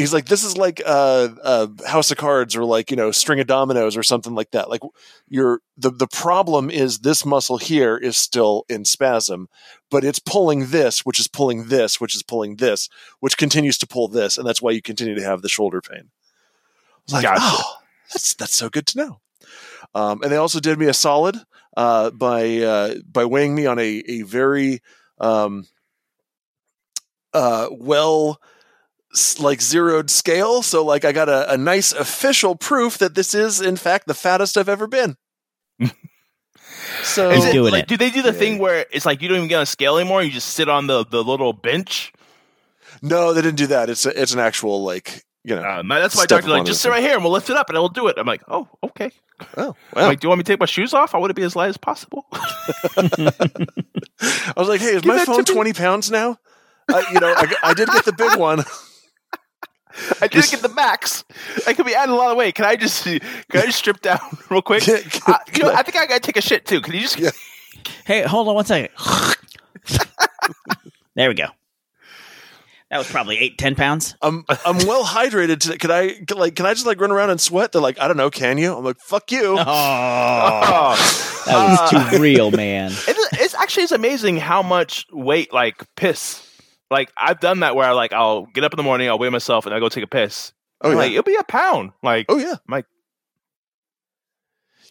Speaker 4: He's like, this is like uh, uh, House of Cards or like you know String of Dominoes or something like that. Like, you're the the problem is this muscle here is still in spasm, but it's pulling this, which is pulling this, which is pulling this, which continues to pull this, and that's why you continue to have the shoulder pain. I was like,
Speaker 5: Gotcha.
Speaker 4: oh, that's that's so good to know. Um, and they also did me a solid uh, by uh, by weighing me on a a very um, uh, well like zeroed scale. So like I got a, a nice official proof that this is in fact the fattest I've ever been. so
Speaker 5: it,
Speaker 3: doing
Speaker 5: like,
Speaker 3: it.
Speaker 5: Do they do the
Speaker 4: Yeah.
Speaker 5: thing where it's like you don't even get on a scale anymore? You just sit on the the little bench.
Speaker 4: No, they didn't do that. It's a, it's an actual like you know.
Speaker 5: Uh, that's why
Speaker 4: Step
Speaker 5: doctor like just sit right here and we'll lift it up and it'll do it. I'm like, oh, okay.
Speaker 4: oh,
Speaker 5: I'm
Speaker 4: wow.
Speaker 5: like, do you want me to take my shoes off? I want to be as light as possible.
Speaker 4: I was like, hey, is
Speaker 5: Give
Speaker 4: my phone twenty pounds now? Uh, you know, I, I did get the big one.
Speaker 5: I didn't get the max. I could be adding a lot of weight. Can I just can I just strip down real quick?
Speaker 4: Can- can-
Speaker 5: Uh, you know, I think I gotta take a shit too. Can you just?
Speaker 4: Yeah.
Speaker 3: Hey, hold on one second. there we go. That was probably eight, ten pounds.
Speaker 4: I'm I'm well hydrated today. Can I can, like can I just like run around and sweat? They're like, I don't know, can you? I'm like, fuck you.
Speaker 3: Oh,
Speaker 5: Oh,
Speaker 3: that was too real, man.
Speaker 5: it, it's actually it's amazing how much weight like piss. Like I've done that where like I'll get up in the morning, I'll weigh myself, and I go take a piss.
Speaker 4: Oh yeah.
Speaker 5: Like it'll be a pound. Like
Speaker 4: oh yeah.
Speaker 5: Mike.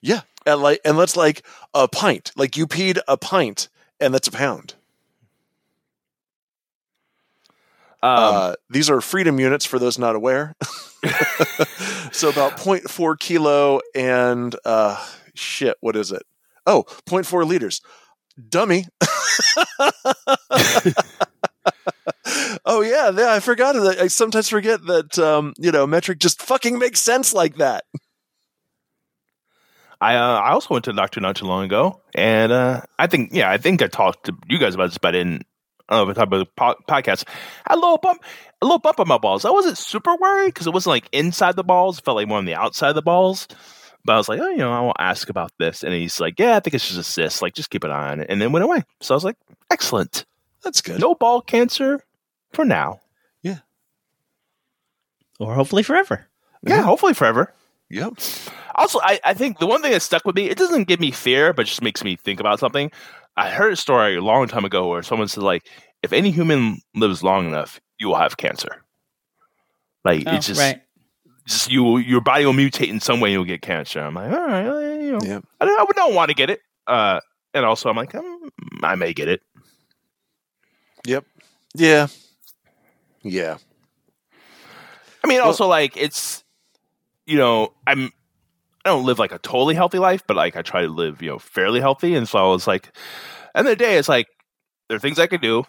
Speaker 4: Yeah. And like and that's like a pint. Like you peed a pint and that's a pound.
Speaker 5: um,
Speaker 4: uh, these are freedom units for those not aware. so about 0.4 kilo and uh, shit, what is it? Oh, 0.4 liters. Dummy. oh yeah, yeah, I forgot that. I sometimes forget that um, you know, metric just fucking makes sense like that.
Speaker 5: I uh, I also went to the doctor not too long ago, and uh, I think yeah, I think I talked to you guys about this, but I didn't. I don't know if I talked about the po- podcast. I had a little bump, a little bump on my balls. I wasn't super worried because it wasn't like inside the balls; it felt like more on the outside of the balls. But I was like, oh, you know, I won't ask about this, and he's like, yeah, I think it's just a cyst. Like, just keep an eye on it, and then went away. So I was like, excellent,
Speaker 4: That's good.
Speaker 5: no ball cancer for now. Yeah.
Speaker 3: Or hopefully forever.
Speaker 5: Yeah, hopefully forever.
Speaker 4: Yep.
Speaker 5: Also, I, I think the one thing that stuck with me, it doesn't give me fear, but just makes me think about something. I heard a story a long time ago where someone said, like, if any human lives long enough, you will have cancer. Like
Speaker 3: Oh,
Speaker 5: it's just,
Speaker 3: right.
Speaker 5: just you, your body will mutate in some way, and you'll get cancer. I'm like, all right, you know,
Speaker 4: Yeah.
Speaker 5: I don't, I don't want to get it. Uh, and also, I'm like, um, I may get it.
Speaker 4: Yep. Yeah. Yeah.
Speaker 5: I mean,
Speaker 4: Well-
Speaker 5: also like it's, you know, I'm I don't live like a totally healthy life, but like I try to live, you know, fairly healthy. And so I was like, end of the day, it's like there are things I could do,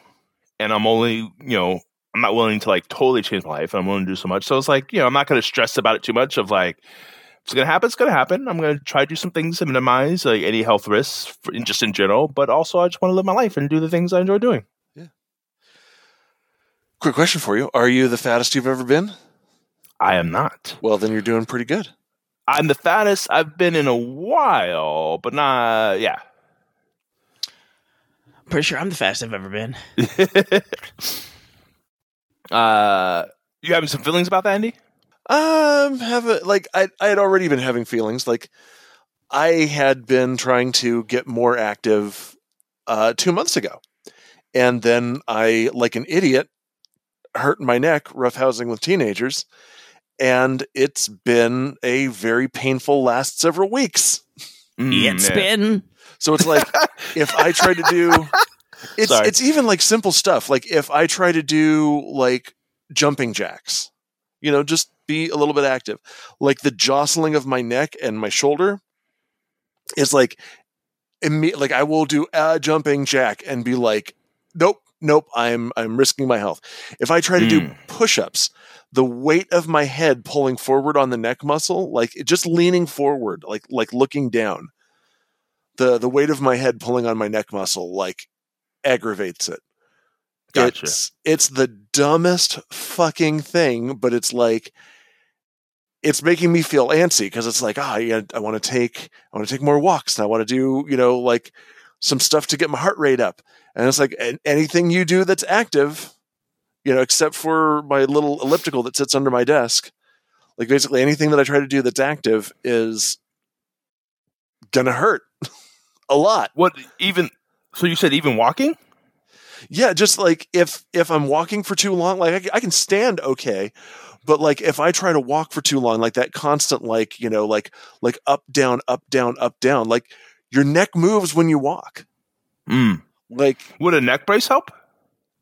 Speaker 5: and I'm only, you know, I'm not willing to like totally change my life. I'm willing to do so much. So it's like, you know, I'm not going to stress about it too much. Of like, it's going to happen. It's going to happen. I'm going to try to do some things to minimize like, any health risks, for, in, just in general. But also, I just want to live my life and do the things I enjoy doing.
Speaker 4: Quick question for you. Are you the fattest you've ever been?
Speaker 5: I am not.
Speaker 4: Well, then you're doing pretty good.
Speaker 5: I'm the fattest I've been in a while, but not yeah.
Speaker 3: Pretty sure I'm the fattest I've ever been.
Speaker 5: uh, you having some feelings about that, Andy?
Speaker 4: Um, have a like I I had already been having feelings like I had been trying to get more active uh 2 months ago. And then I like an idiot hurt my neck roughhousing with teenagers and it's been a very painful last several weeks.
Speaker 5: Mm,
Speaker 3: it's
Speaker 5: yeah.
Speaker 3: been
Speaker 4: So it's like if I try to do it's
Speaker 5: Sorry.
Speaker 4: it's even like simple stuff. Like if I try to do like jumping jacks, you know, just be a little bit active. Like the jostling of my neck and my shoulder is like imme- like I will do a jumping jack and be like, nope, nope, I'm I'm risking my health. If I try to do
Speaker 5: Mm.
Speaker 4: push-ups, the weight of my head pulling forward on the neck muscle, like just leaning forward, like like looking down. The the weight of my head pulling on my neck muscle like aggravates it.
Speaker 5: Gotcha.
Speaker 4: It's it's the dumbest fucking thing, but it's like it's making me feel antsy because it's like, ah, yeah, I want to take I want to take more walks and I want to do, you know, like some stuff to get my heart rate up. And it's like anything you do that's active, you know, except for my little elliptical that sits under my desk. Like basically anything that I try to do that's active is gonna hurt a lot.
Speaker 5: What even? So you said even walking?
Speaker 4: Yeah, just like if if I'm walking for too long, like I can stand okay, but like if I try to walk for too long, like that constant, like you know, like like up down up down up down, like your neck moves when you walk.
Speaker 5: Mm.
Speaker 4: Like
Speaker 5: Would a neck brace help?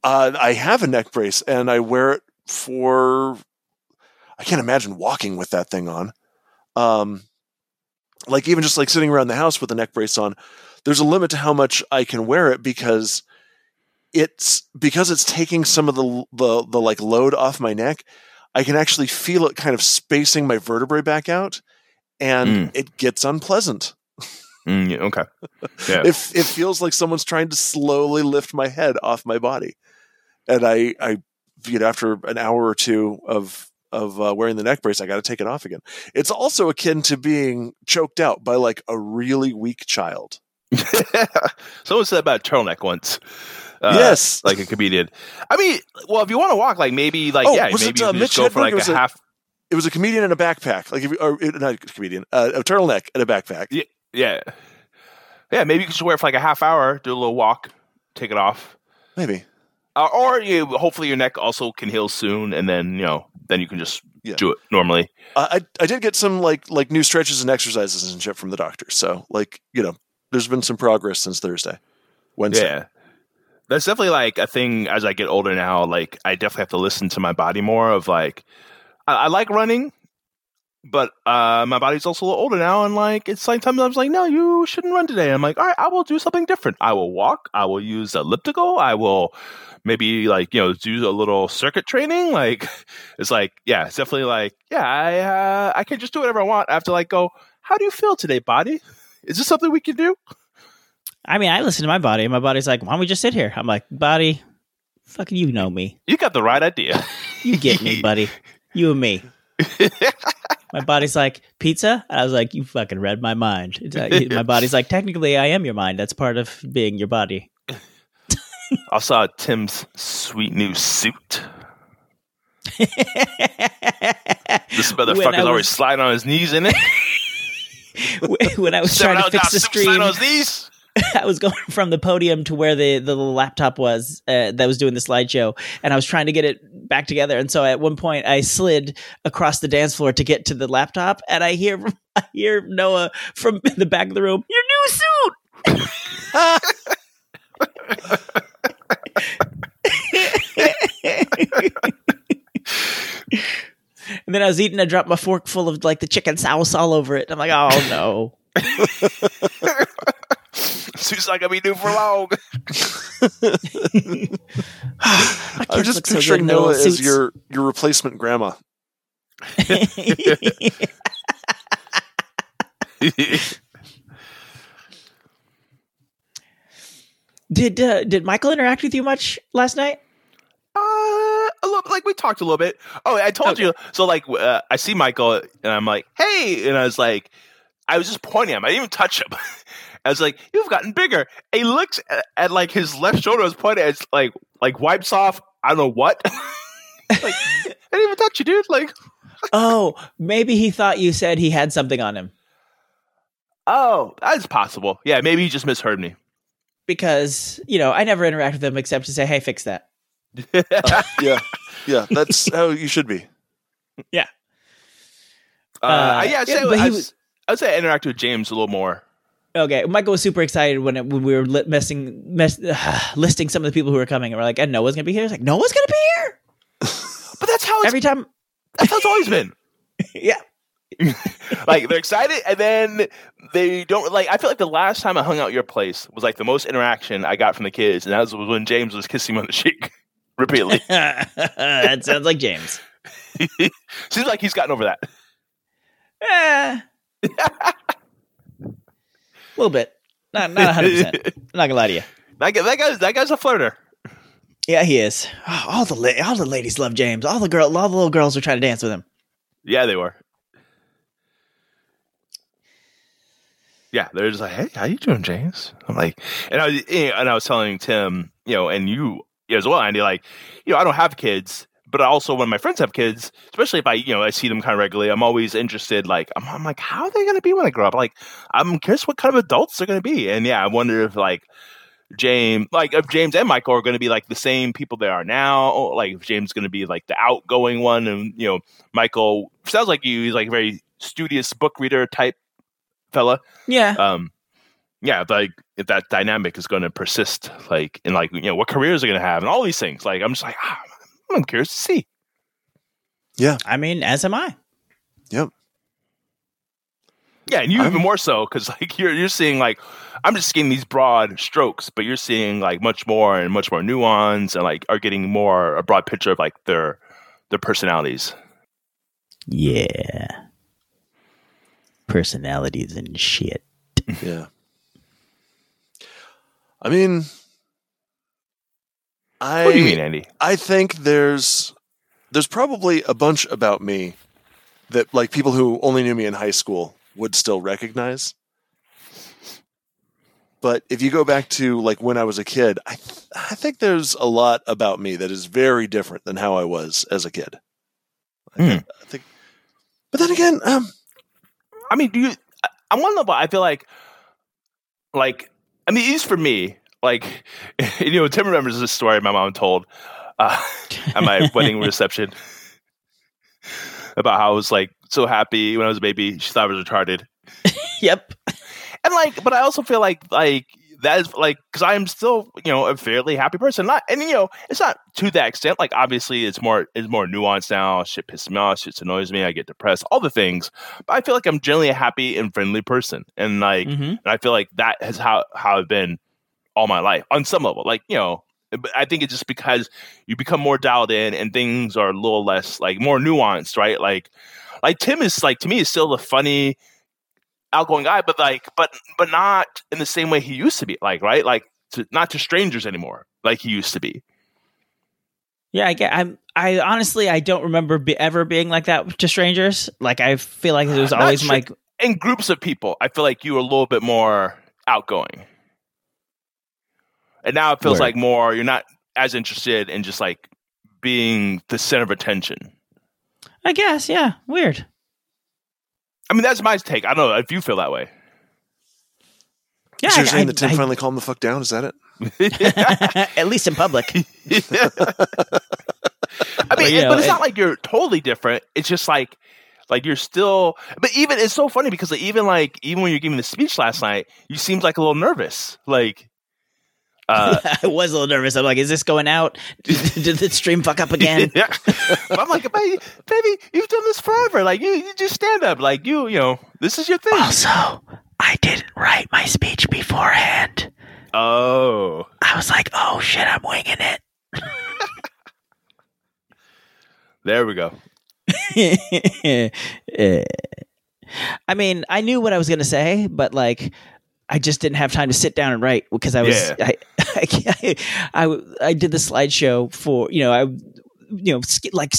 Speaker 4: uh, I have a neck brace and I wear it for. I can't imagine walking with that thing on. Um, like even just like sitting around the house with a neck brace on, there's a limit to how much I can wear it because it's because it's taking some of the the the like load off my neck. I can actually feel it kind of spacing my vertebrae back out, and
Speaker 5: Mm.
Speaker 4: it gets unpleasant.
Speaker 5: Mm, yeah, okay. Yeah.
Speaker 4: It it feels like someone's trying to slowly lift my head off my body, and I I you know after an hour or two of of uh, wearing the neck brace, I got to take it off again. It's also akin to being choked out by like a really weak child.
Speaker 5: Someone said about a turtleneck once. Uh,
Speaker 4: yes,
Speaker 5: like a comedian. I mean, well, if you want to walk, like maybe, like
Speaker 4: Oh,
Speaker 5: yeah, maybe
Speaker 4: it, uh,
Speaker 5: you just go for like a
Speaker 4: a-
Speaker 5: half.
Speaker 4: it was a comedian in a backpack, like if you, or not a comedian, uh, a turtleneck and a backpack.
Speaker 5: Yeah, yeah. Yeah, maybe you can just wear it for like a half hour, do a little walk, take it off,
Speaker 4: Maybe.
Speaker 5: uh, or you hopefully your neck also can heal soon, and then you know, then you can just
Speaker 4: Yeah.
Speaker 5: do it normally.
Speaker 4: I I did get some like like new stretches and exercises and shit from the doctor. So like you know, there's been some progress since Thursday, Wednesday.
Speaker 5: Yeah. That's definitely like a thing as I get older now. Like, I definitely have to listen to my body more. Of like, I, I like running, but uh, my body's also a little older now. And like, it's like sometimes I was like, no, you shouldn't run today. I'm like, all right, I will do something different. I will walk. I will use elliptical. I will maybe like, you know, do a little circuit training. Like, it's like, yeah, it's definitely like, yeah, I, uh, I can just do whatever I want. I have to like go, how do you feel today, body? Is this something we can do?
Speaker 3: I mean, I listen to my body. and My body's like, why don't we just sit here? I'm like, body, fucking you know me.
Speaker 5: You got the right idea.
Speaker 3: You get me, buddy. You and me. My body's like, pizza? I was like, you fucking read my mind. Like- my body's like, technically, I am your mind. That's part of being your body.
Speaker 5: I saw Tim's sweet new suit. This motherfucker's always sliding on his knees in it.
Speaker 3: when I was
Speaker 5: Seven
Speaker 3: trying to fix the stream,
Speaker 5: on his knees.
Speaker 3: I was going from the podium to where the, the laptop was uh, that was doing the slideshow, and I was trying to get it back together. And so at one point, I slid across the dance floor to get to the laptop, and I hear I hear Noah from the back of the room, "Your new suit." and then I was eating, I dropped my fork full of like the chicken sauce all over it. I'm like, oh no.
Speaker 5: Suit's not gonna be new for long.
Speaker 4: I'm just
Speaker 3: look so
Speaker 4: picturing Noah as your your replacement grandma.
Speaker 3: did uh, did Michael interact with you much last night?
Speaker 5: Uh, a little, like we talked a little bit. Oh, I told
Speaker 3: Okay.
Speaker 5: you. So like, uh, I see Michael, and I'm like, "Hey," and I was like, I was just pointing at him. I didn't even touch him. I was like, "You've gotten bigger." And he looks at, at like his left shoulder was pointed. It's like like wipes off. I don't know what. like I didn't even touch you, dude. Like,
Speaker 3: Oh, maybe he thought you said he had something on him
Speaker 5: oh, that's possible. Yeah, maybe he just misheard me.
Speaker 3: because you know I never interact with him except to say, "Hey, fix that."
Speaker 4: Yeah, yeah, that's how you should be.
Speaker 5: Uh,
Speaker 3: Uh,
Speaker 5: yeah, I'd
Speaker 3: yeah,
Speaker 5: say,
Speaker 3: but
Speaker 5: I'd,
Speaker 3: was-
Speaker 5: I'd say I interact with James a little more.
Speaker 3: Okay, Michael was super excited when, it, when we were li- messing, mess, listing some of the people who were coming, and we're like, "And Noah's gonna be here." He's like, "Noah's gonna be here."
Speaker 5: But that's how it's,
Speaker 3: Every time,
Speaker 5: that's how it's always been.
Speaker 3: yeah.
Speaker 5: like they're excited and then they don't like i feel like the last time i hung out at your place was like the most interaction i got from the kids and that was when james was kissing me on the cheek repeatedly
Speaker 3: that sounds like James.
Speaker 5: seems like he's gotten over that
Speaker 3: Eh. A little bit, not not hundred percent. I'm not gonna lie to you.
Speaker 5: that, guy, that, guy's, that guy's a flirter
Speaker 3: Yeah, he is. Oh, all the la- all the ladies love James. All the girl, all the little girls are trying to dance with him.
Speaker 5: yeah they were yeah they're just like hey how you doing james i'm like and i was and i was telling tim you know and you as well andy like you know i don't have kids but also when my friends have kids especially if i you know i see them kind of regularly i'm always interested like i'm, I'm like how are they going to be when i grow up like i'm curious what kind of adults they're going to be and yeah i wonder if like James, like if James and Michael are going to be like the same people they are now, or, like if James is going to be like the outgoing one, and you know Michael sounds like you, he's like a very studious book reader type fella.
Speaker 3: Yeah,
Speaker 5: Um, yeah, like if that dynamic is going to persist, like in like you know what careers are going to have, and all these things. Like I'm just like ah, I'm curious to see. Yeah.
Speaker 3: I mean, as am I.
Speaker 4: Yep.
Speaker 5: Yeah, and you
Speaker 4: I'm-
Speaker 5: even more so because like you're you're seeing like I'm just getting these broad strokes, but you're seeing like much more and much more nuance and like are getting more a broad picture of like their their personalities.
Speaker 3: Yeah. Personalities and shit.
Speaker 4: Yeah. I mean, I
Speaker 5: What do you mean, Andy?
Speaker 4: I think there's there's probably a bunch about me that like people who only knew me in high school would still recognize. But if you go back to like when I was a kid, I th- I think there's a lot about me that is very different than how I was as a kid. I,
Speaker 5: Hmm.
Speaker 4: think, I think but then again, um,
Speaker 5: I mean, do you? I- I'm one level. I feel like, like, I mean, at least for me, like, you know, Tim remembers this story my mom told uh, at my wedding reception about how I was like so happy when I was a baby. She thought I was retarded,
Speaker 3: Yep.
Speaker 5: and like, but I also feel like like that is like because I am still you know a fairly happy person. Not and you know it's not to that extent. Like obviously it's more it's more nuanced now. Shit pisses me off. Shit annoys me. I get depressed. All the things. But I feel like I'm generally a happy and friendly person, and like
Speaker 3: hmm
Speaker 5: and I feel like that has how how I've been all my life on some level. Like you know. But I think it's just because you become more dialed in and things are a little less like more nuanced, right? Like, like Tim is like to me is still the funny, outgoing guy, but like, but but not in the same way he used to be. Like, right? Like, to, not to strangers anymore, like he used to be.
Speaker 3: Yeah, I get. I'm. I honestly, I don't remember be, ever being like that to strangers. Like, I feel like it was always my.
Speaker 5: In groups of people, I feel like you were a little bit more outgoing, and now it feels
Speaker 3: Word.
Speaker 5: like more you're not as interested in just like being the center of attention.
Speaker 3: I guess. Yeah. Weird.
Speaker 5: I mean, that's my take. I don't know if you feel that way.
Speaker 3: Yeah.
Speaker 4: so you're
Speaker 3: I-
Speaker 4: saying
Speaker 3: I-
Speaker 4: that Tim
Speaker 3: I-
Speaker 4: finally calmed the fuck down? Is that it?
Speaker 3: at least in public.
Speaker 5: I mean,
Speaker 3: you know,
Speaker 5: but it's
Speaker 3: it-
Speaker 5: not like you're totally different. It's just like, like you're still. But even it's so funny because like, even like even when you're giving the speech last night, you seemed like a little nervous. Like, uh,
Speaker 3: I was a little nervous. I'm like, is this going out? Did the stream fuck up again?
Speaker 5: yeah. I'm like, baby, baby, you've done this forever. Like you, you just stand up. Like you, you know, this is your thing.
Speaker 3: Also, I didn't write my speech beforehand.
Speaker 5: Oh,
Speaker 3: I was like, oh shit, I'm winging it.
Speaker 5: there we go.
Speaker 3: I mean, I knew what I was going to say, but like, I just didn't have time to sit down and write because I was,
Speaker 5: Yeah.
Speaker 3: I, I, I, I did the slideshow for, you know, I, you know, like,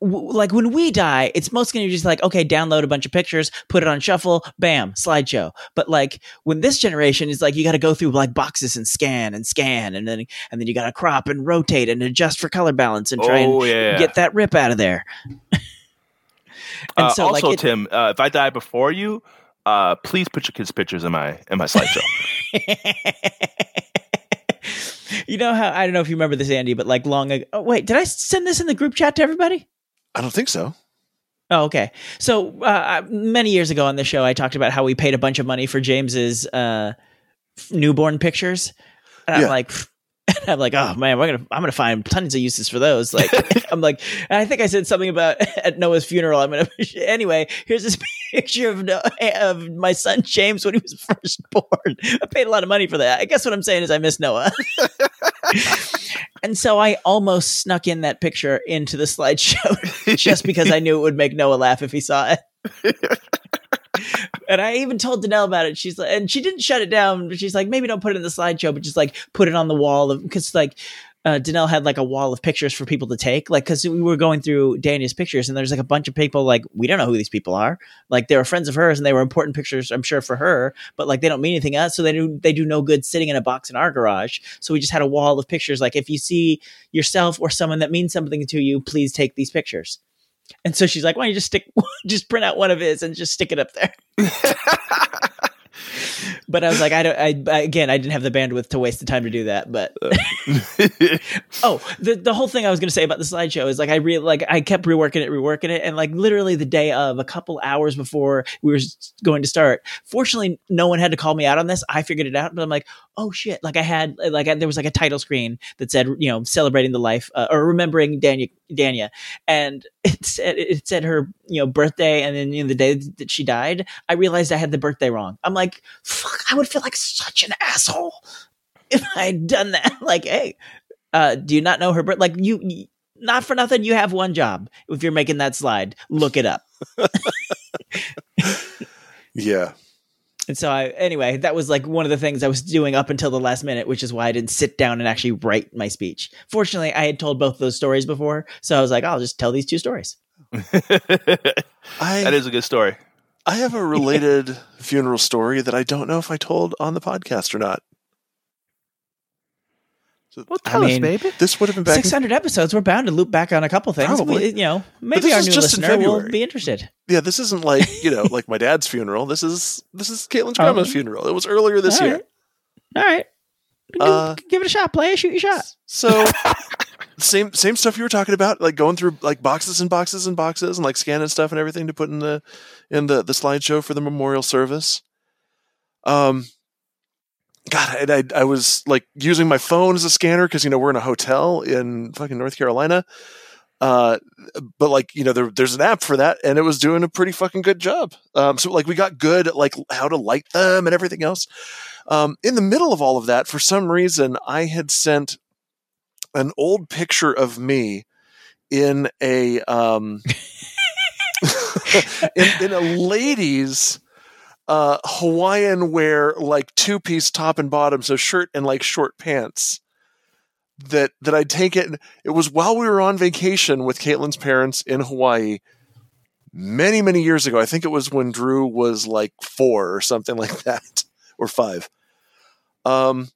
Speaker 3: like when we die, it's most going to be just like, okay, download a bunch of pictures, put it on shuffle, bam, slideshow. But like when this generation is like, you got to go through like boxes and scan and scan, and then, and then you got to crop and rotate and adjust for color balance and try and
Speaker 5: oh yeah.
Speaker 3: get that rip out of there. and
Speaker 5: Uh,
Speaker 3: so, like, it-
Speaker 5: Tim, uh, if I die before you, uh, please put your kids' pictures in my in my slideshow.
Speaker 3: you know how I don't know if you remember this, Andy, but like long ago. Oh, wait, did I send this in the group chat to everybody?
Speaker 4: I don't think so.
Speaker 3: Oh, okay. So uh, many years ago on the show, I talked about how we paid a bunch of money for James's uh, newborn pictures, and I'm like. And I'm like, oh man, we're gonna, I'm gonna find tons of uses for those. Like, I'm like, and I think I said something about at Noah's funeral. I'm gonna, anyway. Here's this picture of of my son James when he was first born. I paid a lot of money for that. I guess what I'm saying is I miss Noah. and so I almost snuck in that picture into the slideshow just because I knew it would make Noah laugh if he saw it. and I even told Danelle about it. She's like, and she didn't shut it down, but she's like, maybe don't put it in the slideshow, but just like put it on the wall because like uh, Danelle had like a wall of pictures for people to take, like because we were going through Dania's pictures, and there's like a bunch of people like we don't know who these people are. Like they were friends of hers, and they were important pictures, I'm sure for her, but like they don't mean anything us, so they do they do no good sitting in a box in our garage. So we just had a wall of pictures. Like if you see yourself or someone that means something to you, please take these pictures. And so she's like, "Why don't you just stick, just print out one of his and just stick it up there?" but I was like, I don't. I, again, I didn't have the bandwidth to waste the time to do that. But oh, the the whole thing I was going to say about the slideshow is like I really like I kept reworking it, reworking it, and like literally the day of, a couple hours before we were going to start. Fortunately, no one had to call me out on this. I figured it out, but I'm like, oh shit! Like I had like I, there was like a title screen that said you know celebrating the life uh, or remembering Daniel Dania, and it said it said her you know birthday, and then you know the day that she died. I realized I had the birthday wrong. I'm like, fuck, I would feel like such an asshole if I had done that. like, hey, uh, do you not know her birth? Like you. you not for nothing, you have one job. If you're making that slide, look it up.
Speaker 4: Yeah.
Speaker 3: And so I anyway, that was like one of the things I was doing up until the last minute, which is why I didn't sit down and actually write my speech. Fortunately, I had told both those stories before, so I was like, I'll just tell these two stories.
Speaker 5: that
Speaker 4: I
Speaker 5: is a good story.
Speaker 4: I have a related funeral story that I don't know if I told on the podcast or not. So
Speaker 5: Well,
Speaker 3: I
Speaker 5: tell us, baby.
Speaker 4: this would have been back. in-
Speaker 3: Six hundred episodes, we're bound to loop back on a couple things.
Speaker 4: Probably.
Speaker 3: We- you know, maybe
Speaker 4: this
Speaker 3: our new
Speaker 4: just
Speaker 3: listener will be interested.
Speaker 4: yeah, this isn't like you know, like my dad's funeral. This is this is Caitlin's
Speaker 3: Oh.
Speaker 4: grandma's funeral. It was earlier this
Speaker 3: All
Speaker 4: year.
Speaker 3: right. All right. Give-
Speaker 4: Uh,
Speaker 3: Give it a shot. Play it. Shoot your shot.
Speaker 4: So same same stuff you were talking about, like going through like boxes and boxes and boxes and like scanning stuff and everything to put in the in the the slideshow for the memorial service. Um, God, and I I was like using my phone as a scanner because you know we're in a hotel in fucking North Carolina. Uh, but like you know there, there's an app for that, and it was doing a pretty fucking good job. Um, so like we got good at like how to light them and everything else. Um, in the middle of all of that, for some reason, I had sent an old picture of me in a um, in, in a ladies uh, Hawaiian wear like two piece top and bottom, so shirt and like short pants. That that I'd taken. It was while we were on vacation with Caitlin's parents in Hawaii many many years ago. I think it was when Drew was like four or something like that, or five. Um,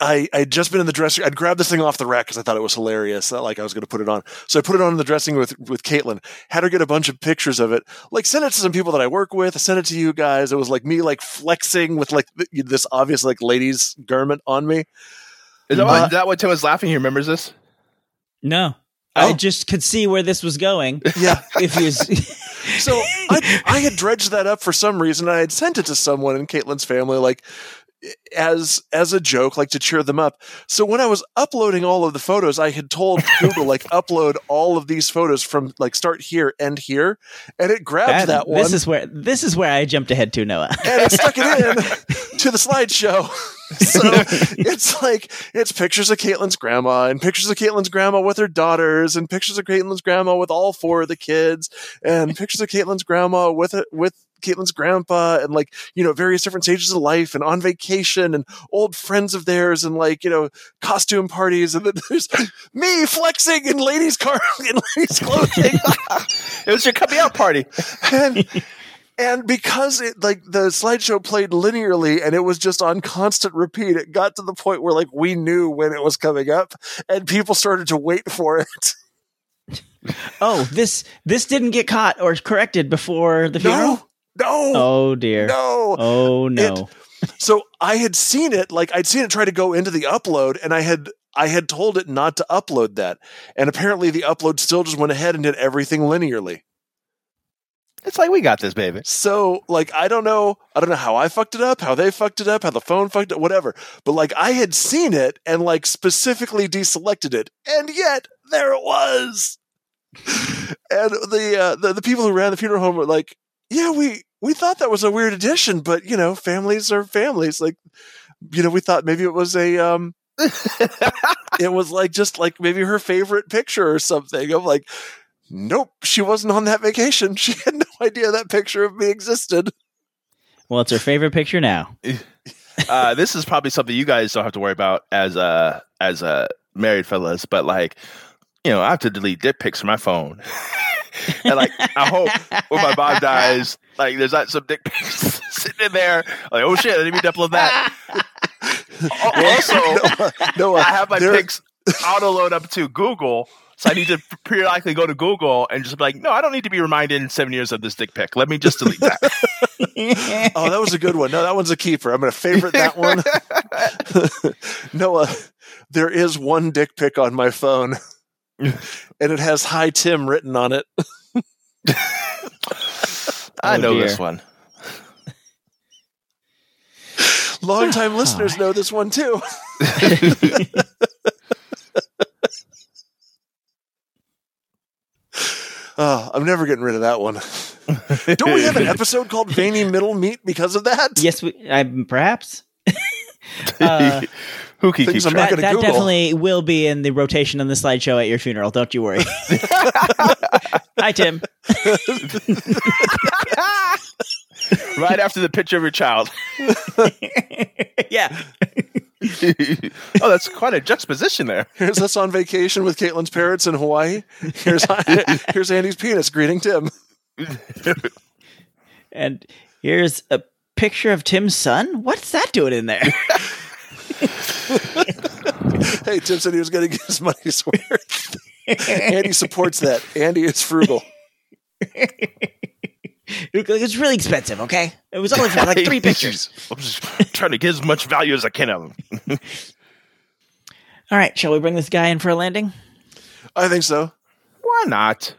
Speaker 4: I I'd just been in the dressing. I'd grabbed this thing off the rack because I thought it was hilarious. Not like I was going to put it on. So I put it on in the dressing with with Caitlin. Had her get a bunch of pictures of it. Like sent it to some people that I work with. I sent it to you guys. It was like me like flexing with like th- this obvious like ladies garment on me.
Speaker 5: Is that,
Speaker 4: Uh,
Speaker 5: why, is that why Tim was laughing? He remembers this?
Speaker 3: No.
Speaker 4: Oh.
Speaker 3: I just could see where this was going.
Speaker 4: Yeah.
Speaker 3: If he was,
Speaker 4: So I, I had dredged that up for some reason. I had sent it to someone in Caitlin's family, like as as a joke, like to cheer them up. So when I was uploading all of the photos, I had told Google like upload all of these photos from like start here, end here, and it grabbed that,
Speaker 3: that,
Speaker 4: one
Speaker 3: this is where this is where I jumped ahead to Noah.
Speaker 4: and it stuck it in to the slideshow. so it's like it's pictures of Caitlin's grandma and pictures of Caitlin's grandma with her daughters and pictures of Caitlin's grandma with all four of the kids and pictures of Caitlin's grandma with it with Caitlin's grandpa and like you know various different stages of life and on vacation and old friends of theirs and like you know costume parties and then there's me flexing in ladies' car in ladies' clothing
Speaker 5: It was your coming out party.
Speaker 4: and and because it like the slideshow played linearly and it was just on constant repeat it got to the point where like we knew when it was coming up and people started to wait for it
Speaker 3: Oh, this this didn't get caught or corrected before the funeral.
Speaker 4: no no
Speaker 3: Oh dear.
Speaker 4: no
Speaker 3: Oh no.
Speaker 4: so i had seen it like i'd seen it try to go into the upload and i had i had told it not to upload that and apparently the upload still just went ahead and did everything linearly
Speaker 5: It's like we got this, baby.
Speaker 4: So, like, I don't know, I don't know how I fucked it up, how they fucked it up, how the phone fucked it, whatever. But like, I had seen it and like specifically deselected it, and yet there it was. and the uh, the the people who ran the funeral home were like, "Yeah, we we thought that was a weird addition, but you know, families are families. Like, you know, we thought maybe it was a um." it was like just like maybe her favorite picture or something. I'm like, nope, she wasn't on that vacation. She had no idea that picture of me existed.
Speaker 3: Well, it's her favorite picture now.
Speaker 5: uh, this is probably something you guys don't have to worry about as uh as uh married fellas, but like, you know, I have to delete dick pics from my phone. and like I hope when my mom dies, like there's not some dick pics sitting in there. Like, oh shit, I didn't mean to upload that. Al- also,
Speaker 4: No,
Speaker 5: I have my
Speaker 4: there-
Speaker 5: pics auto load up to Google. So I need to periodically go to Google and just be like, no, I don't need to be reminded in seven years of this dick pic. Let me just delete that.
Speaker 4: Oh, that was a good one. No, that one's a keeper. I'm going to favorite that one. Noah, there is one dick pic on my phone, and it has "Hi Tim" written on it.
Speaker 5: I
Speaker 3: Oh,
Speaker 5: know
Speaker 3: dear.
Speaker 5: this one.
Speaker 4: Longtime listeners know this one too. Oh, I'm never getting rid of that one. Don't we have an episode called Veiny Middle Meat because of that?
Speaker 3: Yes, we, I, perhaps. Uh,
Speaker 5: Who can keep
Speaker 4: I'm not
Speaker 5: track?
Speaker 3: that
Speaker 4: gonna
Speaker 3: that
Speaker 4: Google.
Speaker 3: definitely will be in the rotation on the slideshow at your funeral. Don't you worry. Hi, Tim.
Speaker 5: right after the picture of your child.
Speaker 3: yeah.
Speaker 5: oh, that's quite a juxtaposition there.
Speaker 4: Here's us on vacation with Caitlin's parents in Hawaii. Here's here's Andy's penis greeting Tim.
Speaker 3: And here's a picture of Tim's son. What's that doing in there?
Speaker 4: Hey, Tim said he was going to get his money's worth. Andy supports that. Andy is frugal.
Speaker 3: it's really expensive, okay? It was only for like three pictures.
Speaker 5: I'm just trying to get as much value as I can out of them.
Speaker 3: All right, shall we bring this guy in for a landing?
Speaker 4: I think so.
Speaker 5: Why not?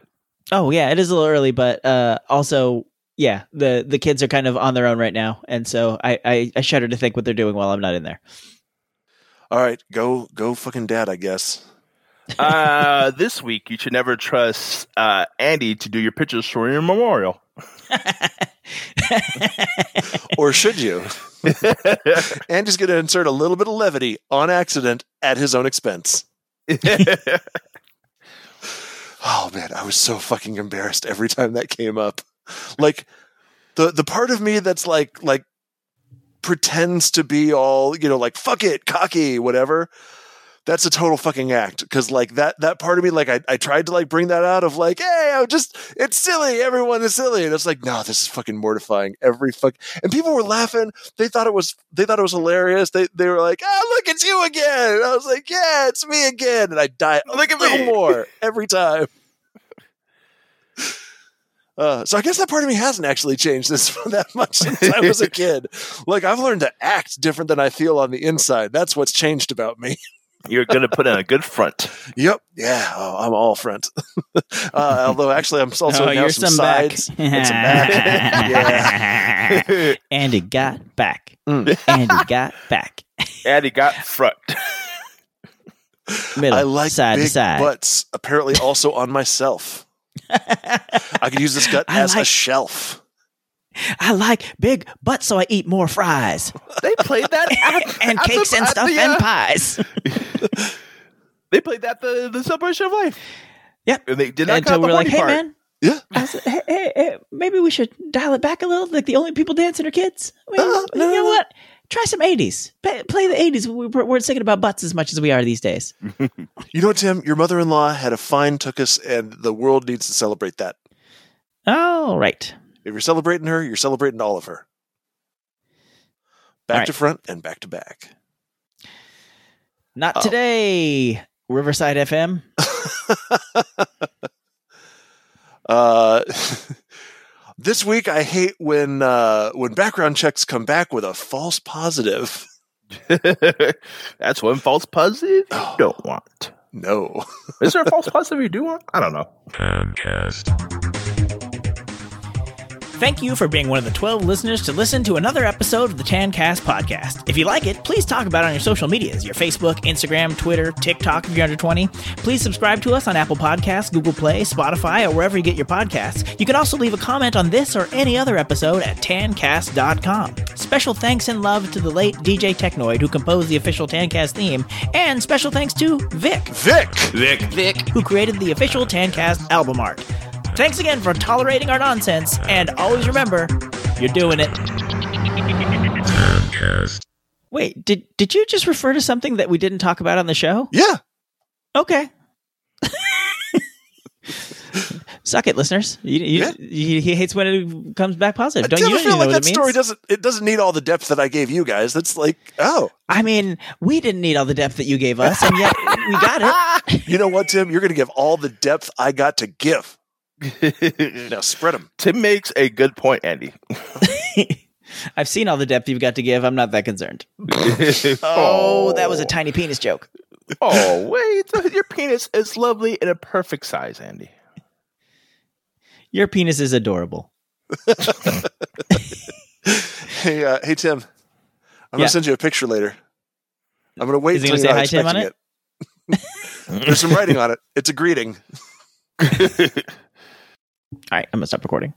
Speaker 3: Oh yeah, it is a little early, but uh, also yeah, the the kids are kind of on their own right now, and so I, I I shudder to think what they're doing while I'm not in there.
Speaker 4: All right, go go fucking dad, I guess.
Speaker 5: Uh, this week, you should never trust uh, Andy to do your pictures for your memorial.
Speaker 4: Or should you? Andy's going to insert a little bit of levity on accident at his own expense. Oh man, I was so fucking embarrassed every time that came up. Like the the part of me that's like like pretends to be all, you know, like fuck it, cocky, whatever. That's a total fucking act because like that that part of me like I, I tried to like bring that out of like hey I'm just it's silly everyone is silly and it's like no this is fucking mortifying every fuck and people were laughing. They thought it was they thought it was hilarious. They they were like ah look it's you again. And I was like yeah it's me again and I die a
Speaker 5: Look at
Speaker 4: little
Speaker 5: me.
Speaker 4: more every time uh, so I guess that part of me hasn't actually changed this that much since I was a kid. Like I've learned to act different than I feel on the inside. That's what's changed about me.
Speaker 5: You're going to put in a good front.
Speaker 4: Yep. Yeah. Oh, I'm all front. uh, although actually, I'm also
Speaker 3: Oh,
Speaker 4: now some,
Speaker 3: some
Speaker 4: sides and some back. yeah.
Speaker 3: Andy got back.
Speaker 4: Mm.
Speaker 3: Andy got back.
Speaker 5: And Andy got front.
Speaker 3: Middle,
Speaker 4: I like
Speaker 3: side
Speaker 4: big
Speaker 3: to side.
Speaker 4: butts. Apparently, also on myself. I could use this gut
Speaker 3: I
Speaker 4: as a shelf.
Speaker 3: I like big butts, so I eat more fries
Speaker 5: They played that at,
Speaker 3: and
Speaker 5: at
Speaker 3: cakes
Speaker 5: the,
Speaker 3: and stuff
Speaker 5: the,
Speaker 3: and
Speaker 5: uh,
Speaker 3: pies.
Speaker 5: They played that the the celebration of life.
Speaker 3: Yep.
Speaker 5: And they did not
Speaker 3: Until
Speaker 5: cut
Speaker 3: we
Speaker 5: the
Speaker 3: were like,
Speaker 5: horny
Speaker 3: hey
Speaker 5: part.
Speaker 3: man,
Speaker 4: Yeah.
Speaker 3: I said, hey, hey, hey, maybe we should dial it back a little. Like the only people dancing are kids. I mean,
Speaker 4: Uh,
Speaker 3: you know
Speaker 4: no.
Speaker 3: what? Try some '80s. Play, play the '80s. We- We're, we're thinking about butts as much as we are these days.
Speaker 4: You know Tim? Your mother-in-law had a fine tuchus, and the world needs to celebrate that.
Speaker 3: All right.
Speaker 4: If you're celebrating her, you're celebrating all of her. Back
Speaker 3: right.
Speaker 4: to front and back to back.
Speaker 3: Not
Speaker 4: Oh.
Speaker 3: today. Riverside FM.
Speaker 4: Uh, this week, I hate when uh, when background checks come back with a false positive.
Speaker 5: That's one false positive you don't want.
Speaker 4: No.
Speaker 5: Is there a false positive you do want? I don't know.
Speaker 9: Thank you for being one of the 12 listeners to listen to another episode of the Tancast podcast. If you like it, please talk about it on your social medias your Facebook, Instagram, Twitter, TikTok if you're under 20. Please subscribe to us on Apple Podcasts, Google Play, Spotify, or wherever you get your podcasts. You can also leave a comment on this or any other episode at tancast.com. Special thanks and love to the late DJ Technoid who composed the official Tancast theme, and special thanks to Vic,
Speaker 4: Vic!
Speaker 5: Vic. Vic!
Speaker 9: Who created the official Tancast album art. Thanks again for tolerating our nonsense, and always remember, you're doing it.
Speaker 3: Wait, did did you just refer to something that we didn't talk about on the show?
Speaker 4: Yeah.
Speaker 3: Okay. Suck it, listeners. You, you,
Speaker 4: Yeah.
Speaker 3: he, he hates when it comes back positive. Don't you,
Speaker 4: feel
Speaker 3: know
Speaker 4: like
Speaker 3: what
Speaker 4: that
Speaker 3: it means?
Speaker 4: story doesn't it doesn't need all the depth that I gave you guys. That's like, oh,
Speaker 3: I mean, we didn't need all the depth that you gave us, and yet we got it.
Speaker 4: you know what, Tim? You're gonna give all the depth I got to give. Now spread them.
Speaker 5: Tim makes a good point, Andy.
Speaker 3: I've seen all the depth you've got to give. I'm not that concerned. Oh, that was a tiny penis joke.
Speaker 5: Oh, wait. Your penis is lovely and a perfect size, Andy.
Speaker 3: Your penis is adorable.
Speaker 4: Hey, uh, hey, Tim. I'm
Speaker 3: Yeah.
Speaker 4: gonna send you a picture later. I'm gonna wait
Speaker 3: Is he
Speaker 4: until
Speaker 3: gonna
Speaker 4: you're
Speaker 3: say
Speaker 4: not
Speaker 3: hi, Tim, on
Speaker 4: expecting it. There's some writing on it. It's a greeting.
Speaker 3: All right, I'm gonna stop recording.